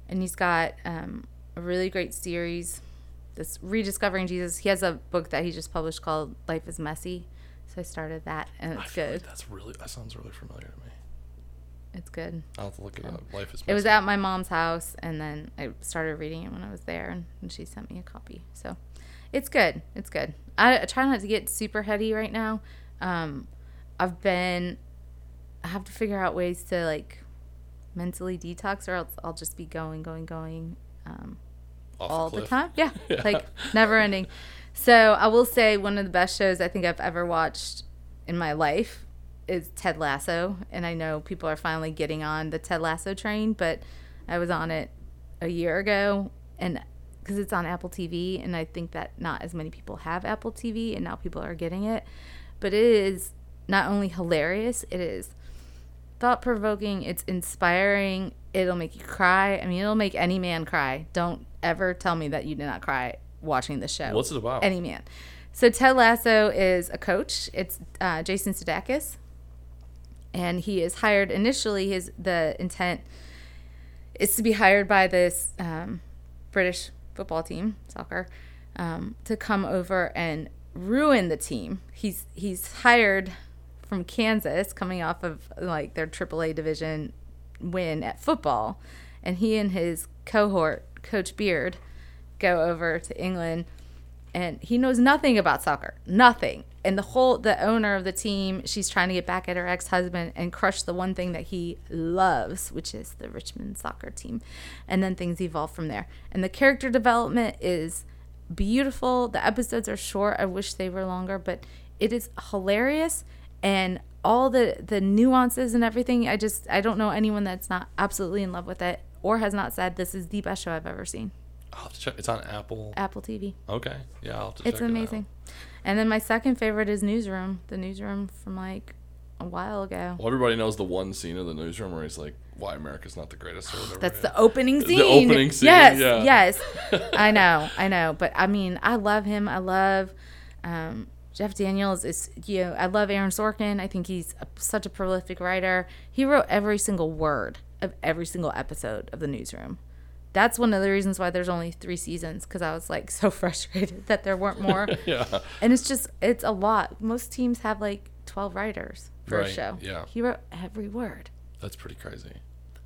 and he's got um, a really great series. This rediscovering Jesus. He has a book that he just published called Life is Messy. So I started that, and it's feel like good. that's really that sounds really familiar to me. It's good. I'll have to look it up. Life is. It was at my mom's house, and then I started reading it when I was there, and, and she sent me a copy. So, It's good. It's good. I, I try not to get super heady right now. Um, I've been. I have to figure out ways to like mentally detox, or else I'll just be going, going, going. Um, all the time. Yeah, like never ending. So I will say one of the best shows I think I've ever watched in my life is Ted Lasso, and I know people are finally getting on the Ted Lasso train, but I was on it a year ago, and because it's on Apple TV, and I think that not as many people have Apple TV, and now people are getting it, but it is not only hilarious, it is thought provoking. It's inspiring. It'll make you cry. I mean, it'll make any man cry. Don't ever tell me that you did not cry watching the show. What's it about? Any man. So Ted Lasso is a coach. It's uh, Jason Sudeikis, and he is hired initially. His the intent is to be hired by this um, British football team, soccer, um, to come over and ruin the team. He's he's hired from Kansas, coming off of like their AAA division win at football, and he and his cohort, Coach Beard, go over to England, and he knows nothing about soccer, nothing. And the whole the owner of the team, she's trying to get back at her ex husband and crush the one thing that he loves, which is the Richmond soccer team, and then things evolve from there. And the character development is beautiful. The episodes are short. I wish they were longer, but it is hilarious and all the the nuances and everything. I just I don't know anyone that's not absolutely in love with it or has not said this is the best show I've ever seen. I'll have to check. It's on Apple. Apple TV. Okay. Yeah, I'll have to It's check it out. amazing. And then my second favorite is Newsroom. The Newsroom from like a while ago. Well, everybody knows the one scene in the newsroom where he's like, "Why America's not the greatest" or whatever. That's the opening scene. The opening scene, Yes, yeah. yes. I know, I know. But I mean, I love him. I love um, Jeff Daniels. Is you know, I love Aaron Sorkin. I think he's a, such a prolific writer. He wrote every single word of every single episode of the Newsroom. That's one of the reasons why there's only three seasons because I was like so frustrated that there weren't more. yeah. and it's just it's a lot. Most teams have like twelve writers for a show. yeah. he wrote every word. That's pretty crazy.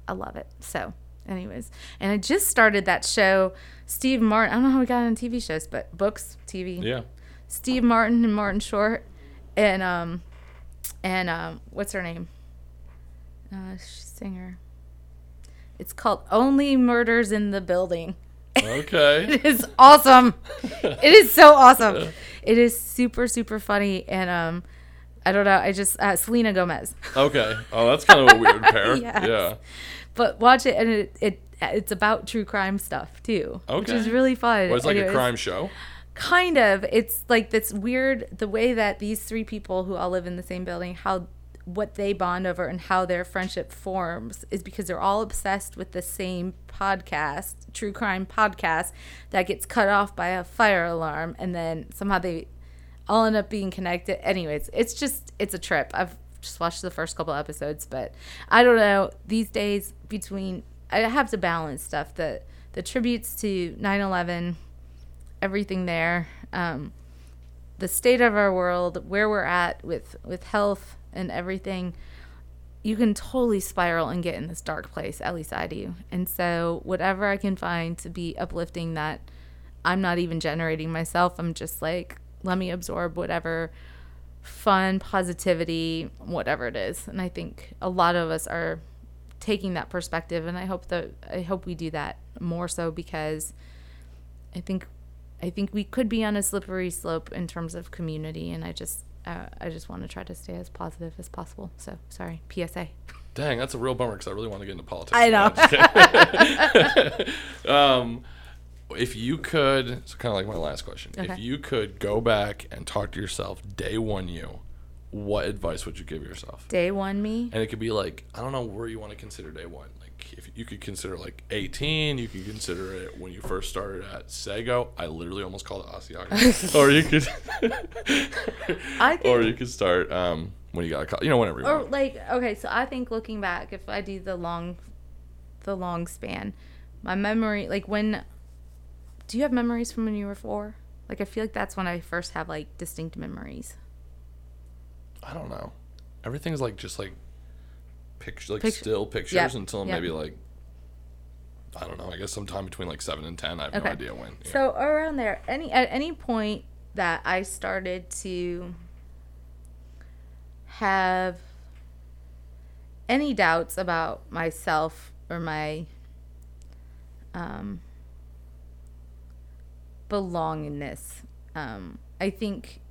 I love it. So, anyways, and I just started that show. Steve Martin. I don't know how we got on TV shows, but books, TV. Yeah. Steve Martin and Martin Short, and um, and um, what's her name? Uh, singer. It's called Only Murders in the Building. Okay. It is awesome. it is so awesome. It is super super funny and um, I don't know. I just uh, Selena Gomez. okay. Oh, that's kind of a weird pair. Yes. Yeah. but watch it and it, it it's about true crime stuff too which is really fun Well, it's like a crime show. kind of it's like this weird the way that these three people who all live in the same building how what they bond over and how their friendship forms is because they're all obsessed with the same podcast true crime podcast that gets cut off by a fire alarm and then somehow they all end up being connected. Anyways it's just it's a trip. I've just watched the first couple episodes but i don't know these days between i have to balance stuff the the tributes to 9-11 everything there um, the state of our world where we're at with with health and everything you can totally spiral and get in this dark place at least i do. And so whatever i can find to be uplifting that i'm not even generating myself i'm just like let me absorb whatever fun positivity whatever it is. And i think a lot of us are taking that perspective and i hope that i hope we do that more so because i think i think we could be on a slippery slope in terms of community and i just uh, i just want to try to stay as positive as possible so sorry psa Dang, that's a real bummer because I really want to get into politics. I know. um, if you could, it's kind of like my last question. If you could go back and talk to yourself day one you, what advice would you give yourself? day one me And it could be like, I don't know where you want to consider day one. Like, if you could consider like 18, you could consider it when you first started at Sago. I literally almost called it Asiago. or you could, I or you could start um, when you got a call. You know, whenever you or want. like okay so i think looking back if i do the long the long span my memory like when do you have memories from when you were four like i feel like that's when i first have like distinct memories I don't know. Everything's like just like picture, like Picture- still pictures Yep, until yep. maybe like I don't know. I guess sometime between like seven and ten. I have Okay. no idea when. Yeah. So around there, any at any point that I started to have any doubts about myself or my um, belongingness, um, I think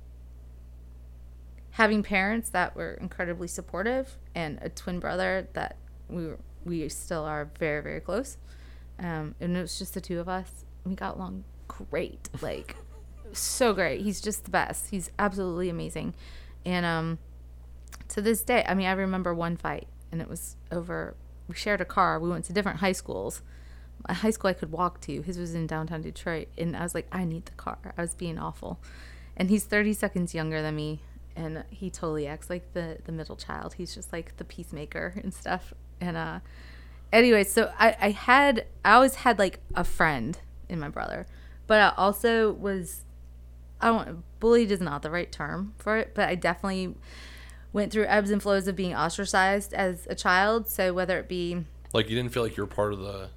having parents that were incredibly supportive and a twin brother that we were, we still are very very close um, and it was just the two of us. We got along great, like so great. He's just the best. He's absolutely amazing, and um, to this day, I mean, I remember one fight, and it was over. We shared a car. We went to different high schools. A high school I could walk to. His was in downtown Detroit, and I was like, I need the car. I was being awful, and he's thirty seconds younger than me, and he totally acts like the the middle child. He's just like the peacemaker and stuff, and uh anyway, so I, I had I always had like a friend in my brother, but I also was I don't bullied is not the right term for it, but I definitely went through ebbs and flows of being ostracized as a child. So whether it be like you didn't feel like you were part of the.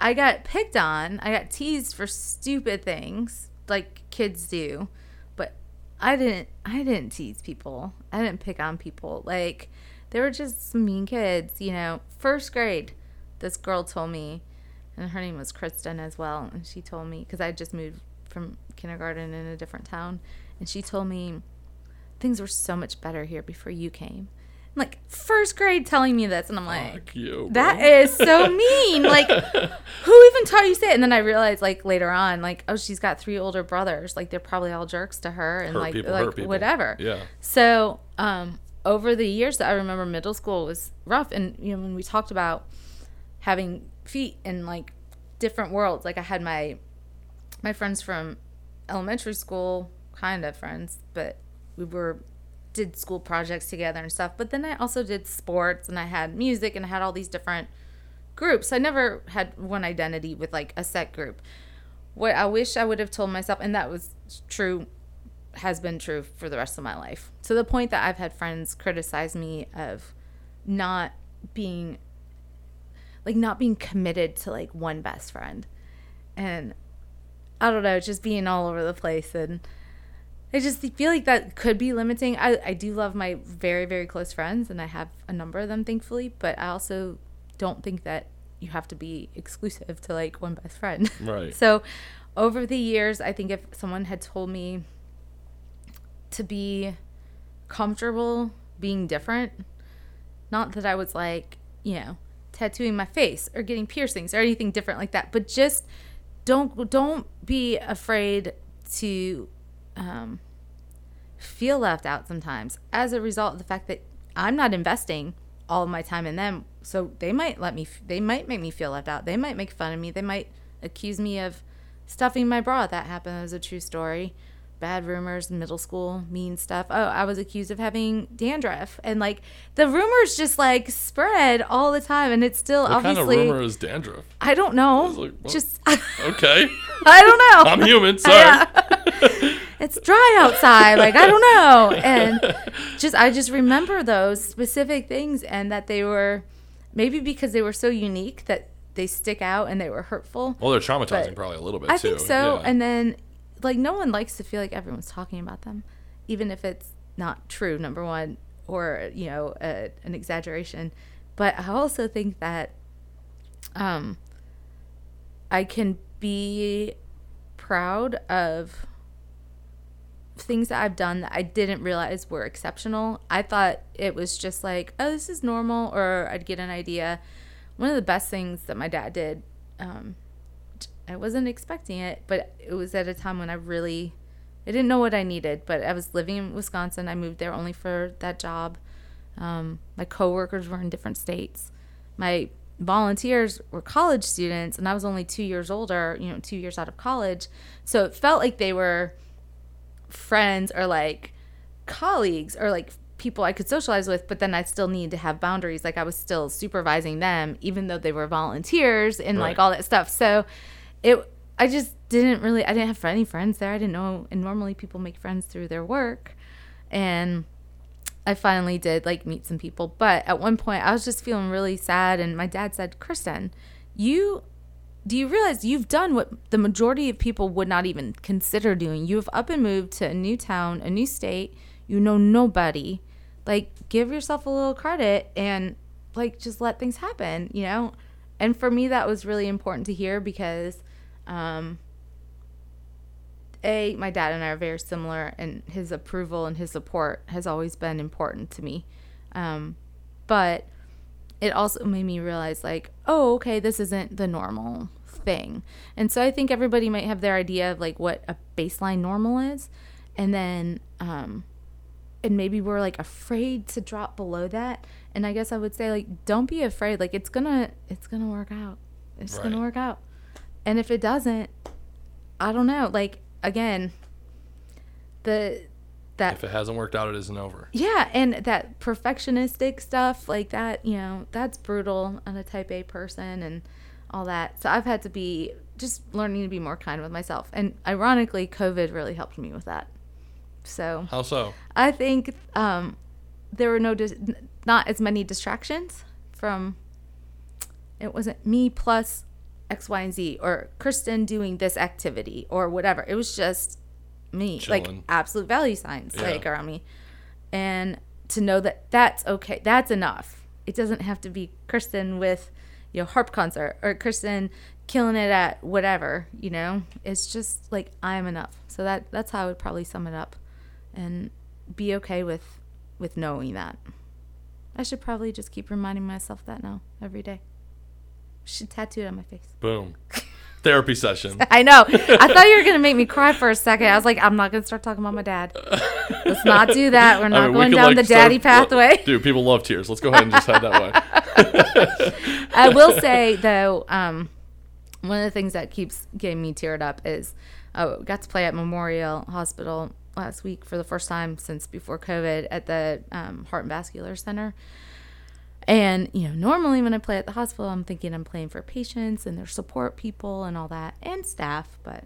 I got picked on, I got teased for stupid things like kids do, I didn't I didn't tease people. I didn't pick on people. Like they were just some mean kids, you know. First grade, this girl told me, and her name was Kristen as well, and she told me because I just moved from kindergarten in a different town, and she told me things were so much better here before you came. Like first grade telling me this, and I'm like, you, that is so mean. Like, who even taught you say it? And then I realized, like later on, like, oh, she's got three older brothers. Like, they're probably all jerks to her, and like, people, like whatever. Yeah. So, um, over the years that I remember, middle school was rough, and you know when we talked about having feet in like different worlds, like I had my my friends from elementary school, kind of friends, but we were did school projects together and stuff. But then I also did sports, and I had music, and I had all these different groups. I never had one identity with like a set group. What I wish I would have told myself, and that was true has been true for the rest of my life. To the point that I've had friends criticize me of not being like not being committed to like one best friend. And I don't know, just being all over the place and I just feel like that could be limiting. I, I do love my very, very close friends and I have a number of them thankfully, but I also don't think that you have to be exclusive to like one best friend. Right. So over the years, I think if someone had told me to be comfortable being different, not that I was like, you know, tattooing my face or getting piercings or anything different like that, but just don't don't be afraid to um, feel left out sometimes as a result of the fact that I'm not investing all of my time in them. So they might let me, they might make me feel left out. They might make fun of me. They might accuse me of stuffing my bra. That happened. That was a true story. Bad rumors, middle school, mean stuff. Oh, I was accused of having dandruff. And like the rumors just like spread all the time. And it's still What kind obviously, of rumor is dandruff? I don't know. like, what? just, Okay. I don't know. I'm human. Sorry. it's dry outside like i don't know and just i just remember those specific things and that they were maybe because they were so unique that they stick out and they were hurtful Well, they're traumatizing But probably a little bit i too. think so Yeah. and then like no one likes to feel like everyone's talking about them even if it's not true number one or you know a, an exaggeration but i also think that um i can be proud of things that I've done that I didn't realize were exceptional. I thought it was just like, oh, this is normal, or I'd get an idea. One of the best things that my dad did, um, I wasn't expecting it, but it was at a time when I really, I didn't know what I needed. But I was living in Wisconsin. I moved there only for that job. Um, my coworkers were in different states. My volunteers were college students, and I was only two years older. You know, two years out of college, so it felt like they were friends or like colleagues or like people I could socialize with, but then I still need to have boundaries. Like I was still supervising them, even though they were volunteers and like all that stuff. So it, I just didn't really, I didn't have any friends there. I didn't know. And normally people make friends through their work. And I finally did like meet some people. But at one point I was just feeling really sad. And my dad said, Kristen, you do you realize you've done what the majority of people would not even consider doing? You've up and moved to a new town, a new state. You know nobody. Like, give yourself a little credit and, like, just let things happen, you know? And for me, that was really important to hear because, um, A, my dad and I are very similar, and his approval and his support has always been important to me. Um, but it also made me realize like oh okay this isn't the normal thing. And so i think everybody might have their idea of like what a baseline normal is. And then um and maybe we're like afraid to drop below that. And i guess i would say like don't be afraid. Like it's gonna it's gonna work out. It's right. gonna work out and if it doesn't i don't know like again the that if it hasn't worked out, it isn't over. Yeah, and that perfectionistic stuff like that, you know, that's brutal on a type A person and all that. So I've had to be just learning to be more kind with myself. And ironically, COVID really helped me with that. So how so? I think um, there were no dis- not as many distractions from. It wasn't me plus X, Y, and Z, or Kristen doing this activity, or whatever. It was just me, Chilling. like absolute value signs yeah. like around me, and to know that that's okay, that's enough. It doesn't have to be Kristen with, you know, harp concert or Kristen killing it at whatever. You know, it's just like I'm enough. So that that's how I would probably sum it up, and be okay with with knowing that. I should probably just keep reminding myself that now every day. Should tattoo it on my face. Boom. therapy session. I know. I thought you were gonna make me cry for a second. I was like, I'm not gonna start talking about my dad. Let's not do that. We're not I mean, going down like the daddy pathway. Dude, people love tears. Let's go ahead and just head that way. I will say though, um, one of the things that keeps getting me teared up is I got to play at Memorial Hospital last week for the first time since before COVID at the um, Heart and Vascular Center. And, you know, normally when I play at the hospital, I'm thinking I'm playing for patients and their support people and all that and staff. But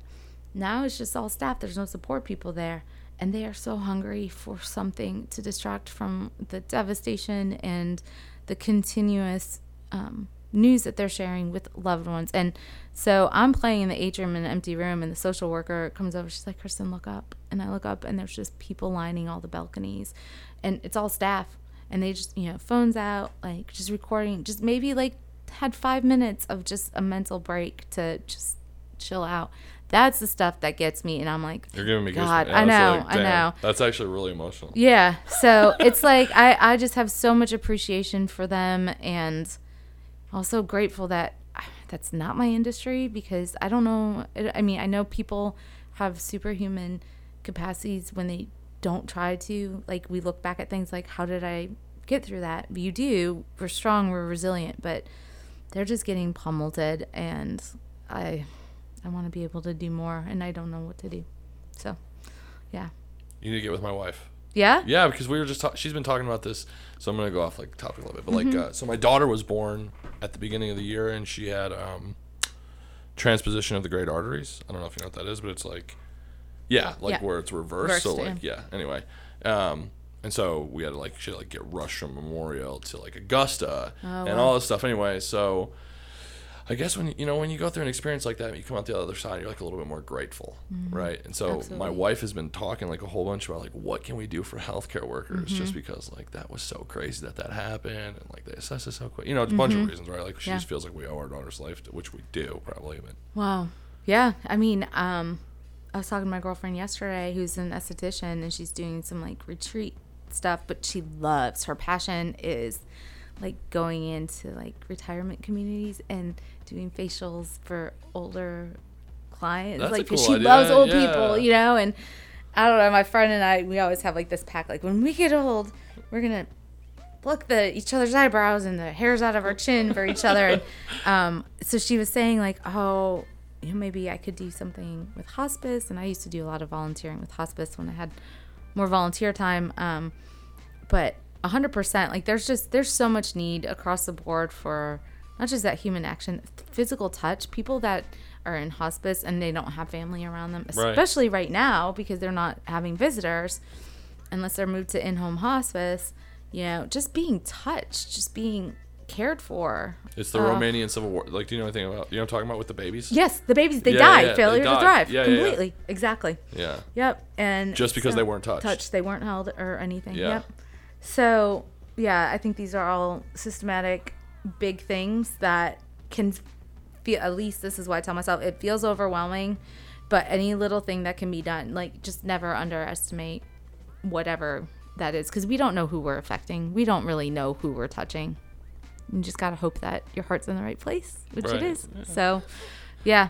now it's just all staff. There's no support people there. And they are so hungry for something to distract from the devastation and the continuous um, news that they're sharing with loved ones. And so I'm playing in the atrium in an empty room, and the social worker comes over. She's like, Kristen, look up. And I look up, and there's just people lining all the balconies. And it's all staff and they just you know phones out like just recording just maybe like had five minutes of just a mental break to just chill out. That's the stuff that gets me and i'm like you're giving me god i know like, i know. that's actually really emotional. Yeah so it's like i i just have so much appreciation for them and also grateful that that's not my industry because i don't know i mean i know people have superhuman capacities when they don't try to like we look back at things like how did I get through that? You do. We're strong, we're resilient, but they're just getting pummeled and I I want to be able to do more and I don't know what to do. So, yeah. You need to get with my wife. Yeah? Yeah, because we were just ta- she's been talking about this, so I'm going to go off like topic a little bit. But mm-hmm. like uh, so my daughter was born at the beginning of the year and she had um transposition of the great arteries. I don't know if you know what that is, but it's like yeah, like yeah. where it's reversed. so like yeah. Anyway, um, and so we had to like to, like get rushed from Memorial to like Augusta oh, and wow. all this stuff. Anyway, so I guess when you know when you go through an experience like that, you come out the other side, you're like a little bit more grateful, mm-hmm. right? And so Absolutely. my wife has been talking like a whole bunch about like what can we do for healthcare workers, mm-hmm. just because like that was so crazy that that happened, and like they assess it so quick. You know, it's a bunch of mm-hmm. reasons, right? Like she yeah. just feels like we owe our daughter's life, to, which we do probably. But wow, yeah, I mean, um, I was talking to my girlfriend yesterday who's an esthetician and she's doing some like retreat stuff, but she loves her passion is like going into like retirement communities and doing facials for older clients. That's like cool she idea. loves old yeah. people, you know, and I don't know, my friend and I we always have like this pact like when we get old, we're gonna pluck the each other's eyebrows and the hairs out of our chin for each other. And um, so she was saying like, oh, you know, maybe I could do something with hospice. And I used to do a lot of volunteering with hospice when I had more volunteer time. Um, but 100%, like there's just, there's so much need across the board for not just that human action, physical touch. People that are in hospice and they don't have family around them, especially right, right now because they're not having visitors unless they're moved to in home hospice. You know, just being touched, just being cared for. It's the Uh, Romanian Civil War. Like, do you know anything about? You know, what I'm talking about with the babies. Yes, the babies they Yeah, died. yeah, they Failure died. to thrive. Yeah, yeah, yeah. completely. Exactly. Yeah. Yep. And Just because they weren't touched. Touched. They weren't held or anything. Yeah. Yep. So yeah, I think these are all systematic, big things that can feel. At least this is what I tell myself. It feels overwhelming, but any little thing that can be done, like just never underestimate whatever that is, because we don't know who we're affecting. We don't really know who we're touching. You just gotta hope that your heart's in the right place, which Right. it is. So, yeah,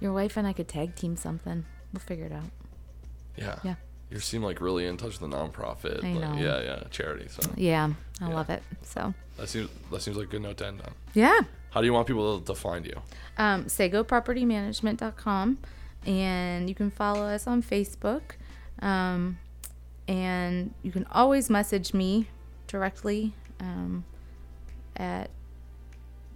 your wife and I could tag team something. We'll figure it out. Yeah. Yeah. You seem like really in touch with the nonprofit. I like, know. Yeah, yeah, charity. So Yeah, I Yeah. love it. So, that seems that seems like a good note to end on. yeah. How do you want people to, find you? Um, SagoPropertyManagement.com. And you can follow us on Facebook. Um, and you can always message me directly um, at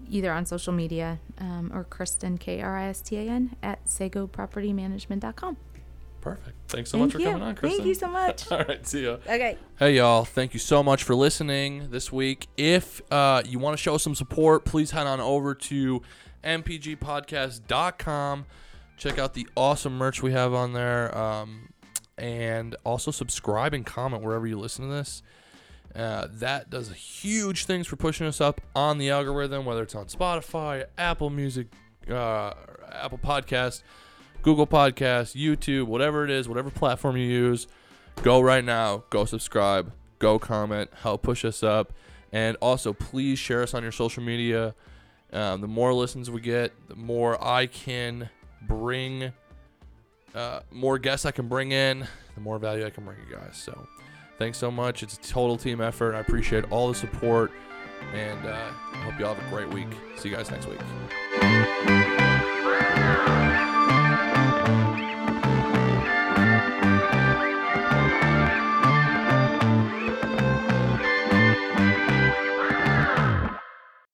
either on social media um, or Kristen, K R I S T A N, at SagoPropertyManagement.com. Perfect. Thanks so Thank much for you. coming on, Kristen. Thank you so much. All right, see ya. okay. Hey y'all, thank you so much for listening this week. If uh, you want to show some support, please head on over to mpgpodcast.com. Check out the awesome merch we have on there. Um, and also subscribe and comment wherever you listen to this. Uh, that does huge things for pushing us up on the algorithm, whether it's on Spotify, Apple Music, uh, Apple Podcast, Google Podcast, YouTube, whatever it is, whatever platform you use. Go right now, go subscribe, go comment, help push us up, and also please share us on your social media. Um, the more listens we get, the more I can bring, uh, more guests I can bring in, the more value I can bring you guys. So, thanks so much. It's a total team effort. I appreciate all the support, and uh, I hope you all have a great week. See you guys next week.